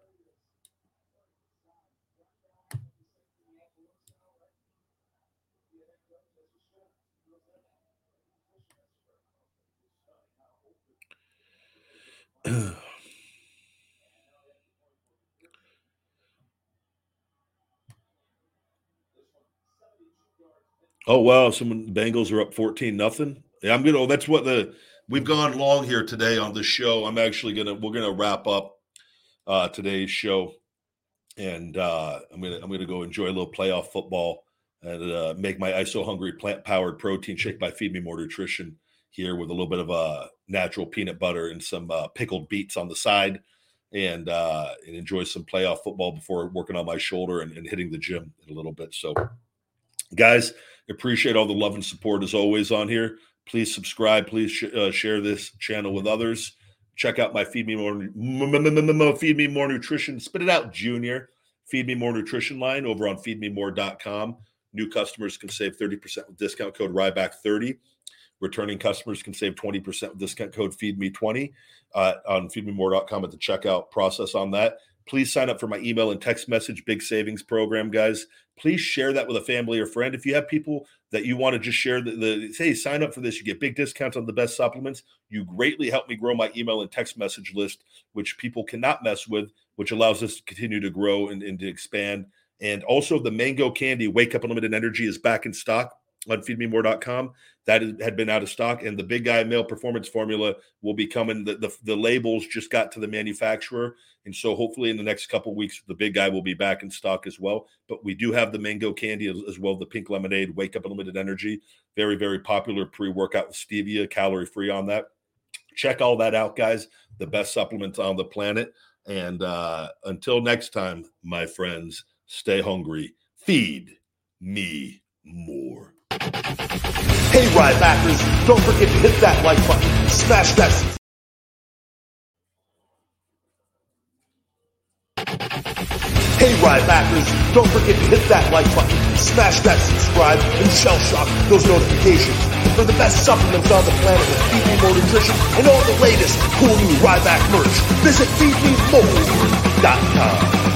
Oh wow! Some Bengals are up fourteen nothing. Yeah, I'm gonna. Oh, that's what the we've gone long here today on the show. I'm actually gonna we're gonna wrap up uh, today's show, and uh, I'm gonna I'm gonna go enjoy a little playoff football and uh, make my ISO hungry plant powered protein shake by Feed Me More Nutrition here with a little bit of uh, natural peanut butter and some uh, pickled beets on the side, and uh, and enjoy some playoff football before working on my shoulder and, and hitting the gym a little bit. So, guys Appreciate all the love and support as always on here. Please subscribe. Please sh- uh, share this channel with others. Check out my Feed Me More Feed Me More Nutrition. Spit it out, Junior. Feed Me More Nutrition line over on feedmemore.com. New customers can save 30% with discount code Ryback30. Returning customers can save 20% with discount code FeedMe20 uh, on feedmemore.com at the checkout process on that. Please sign up for my email and text message big savings program, guys. Please share that with a family or friend. If you have people that you want to just share the, the sign up for this, you get big discounts on the best supplements. You greatly help me grow my email and text message list, which people cannot mess with, which allows us to continue to grow and, and to expand. And also, the mango candy Wake Up Unlimited Energy is back in stock on feedmemore.com that had been out of stock and the big guy male performance formula will be coming. The, the, the labels just got to the manufacturer and so hopefully in the next couple weeks the big guy will be back in stock as well. But we do have the mango candy as, as well the pink lemonade wake up unlimited energy. Very very popular pre-workout with stevia calorie free on that. Check all that out guys. The best supplements on the planet. And uh, until next time my friends stay hungry. Feed me more Hey, Rybackers, don't forget to hit that like button, smash that. Hey, Rybackers, don't forget to hit that like button, smash that subscribe, and shell shock those notifications for the best supplements on the planet with Feed Me More Nutrition and all the latest cool new Ryback merch. Visit feedmemore.com.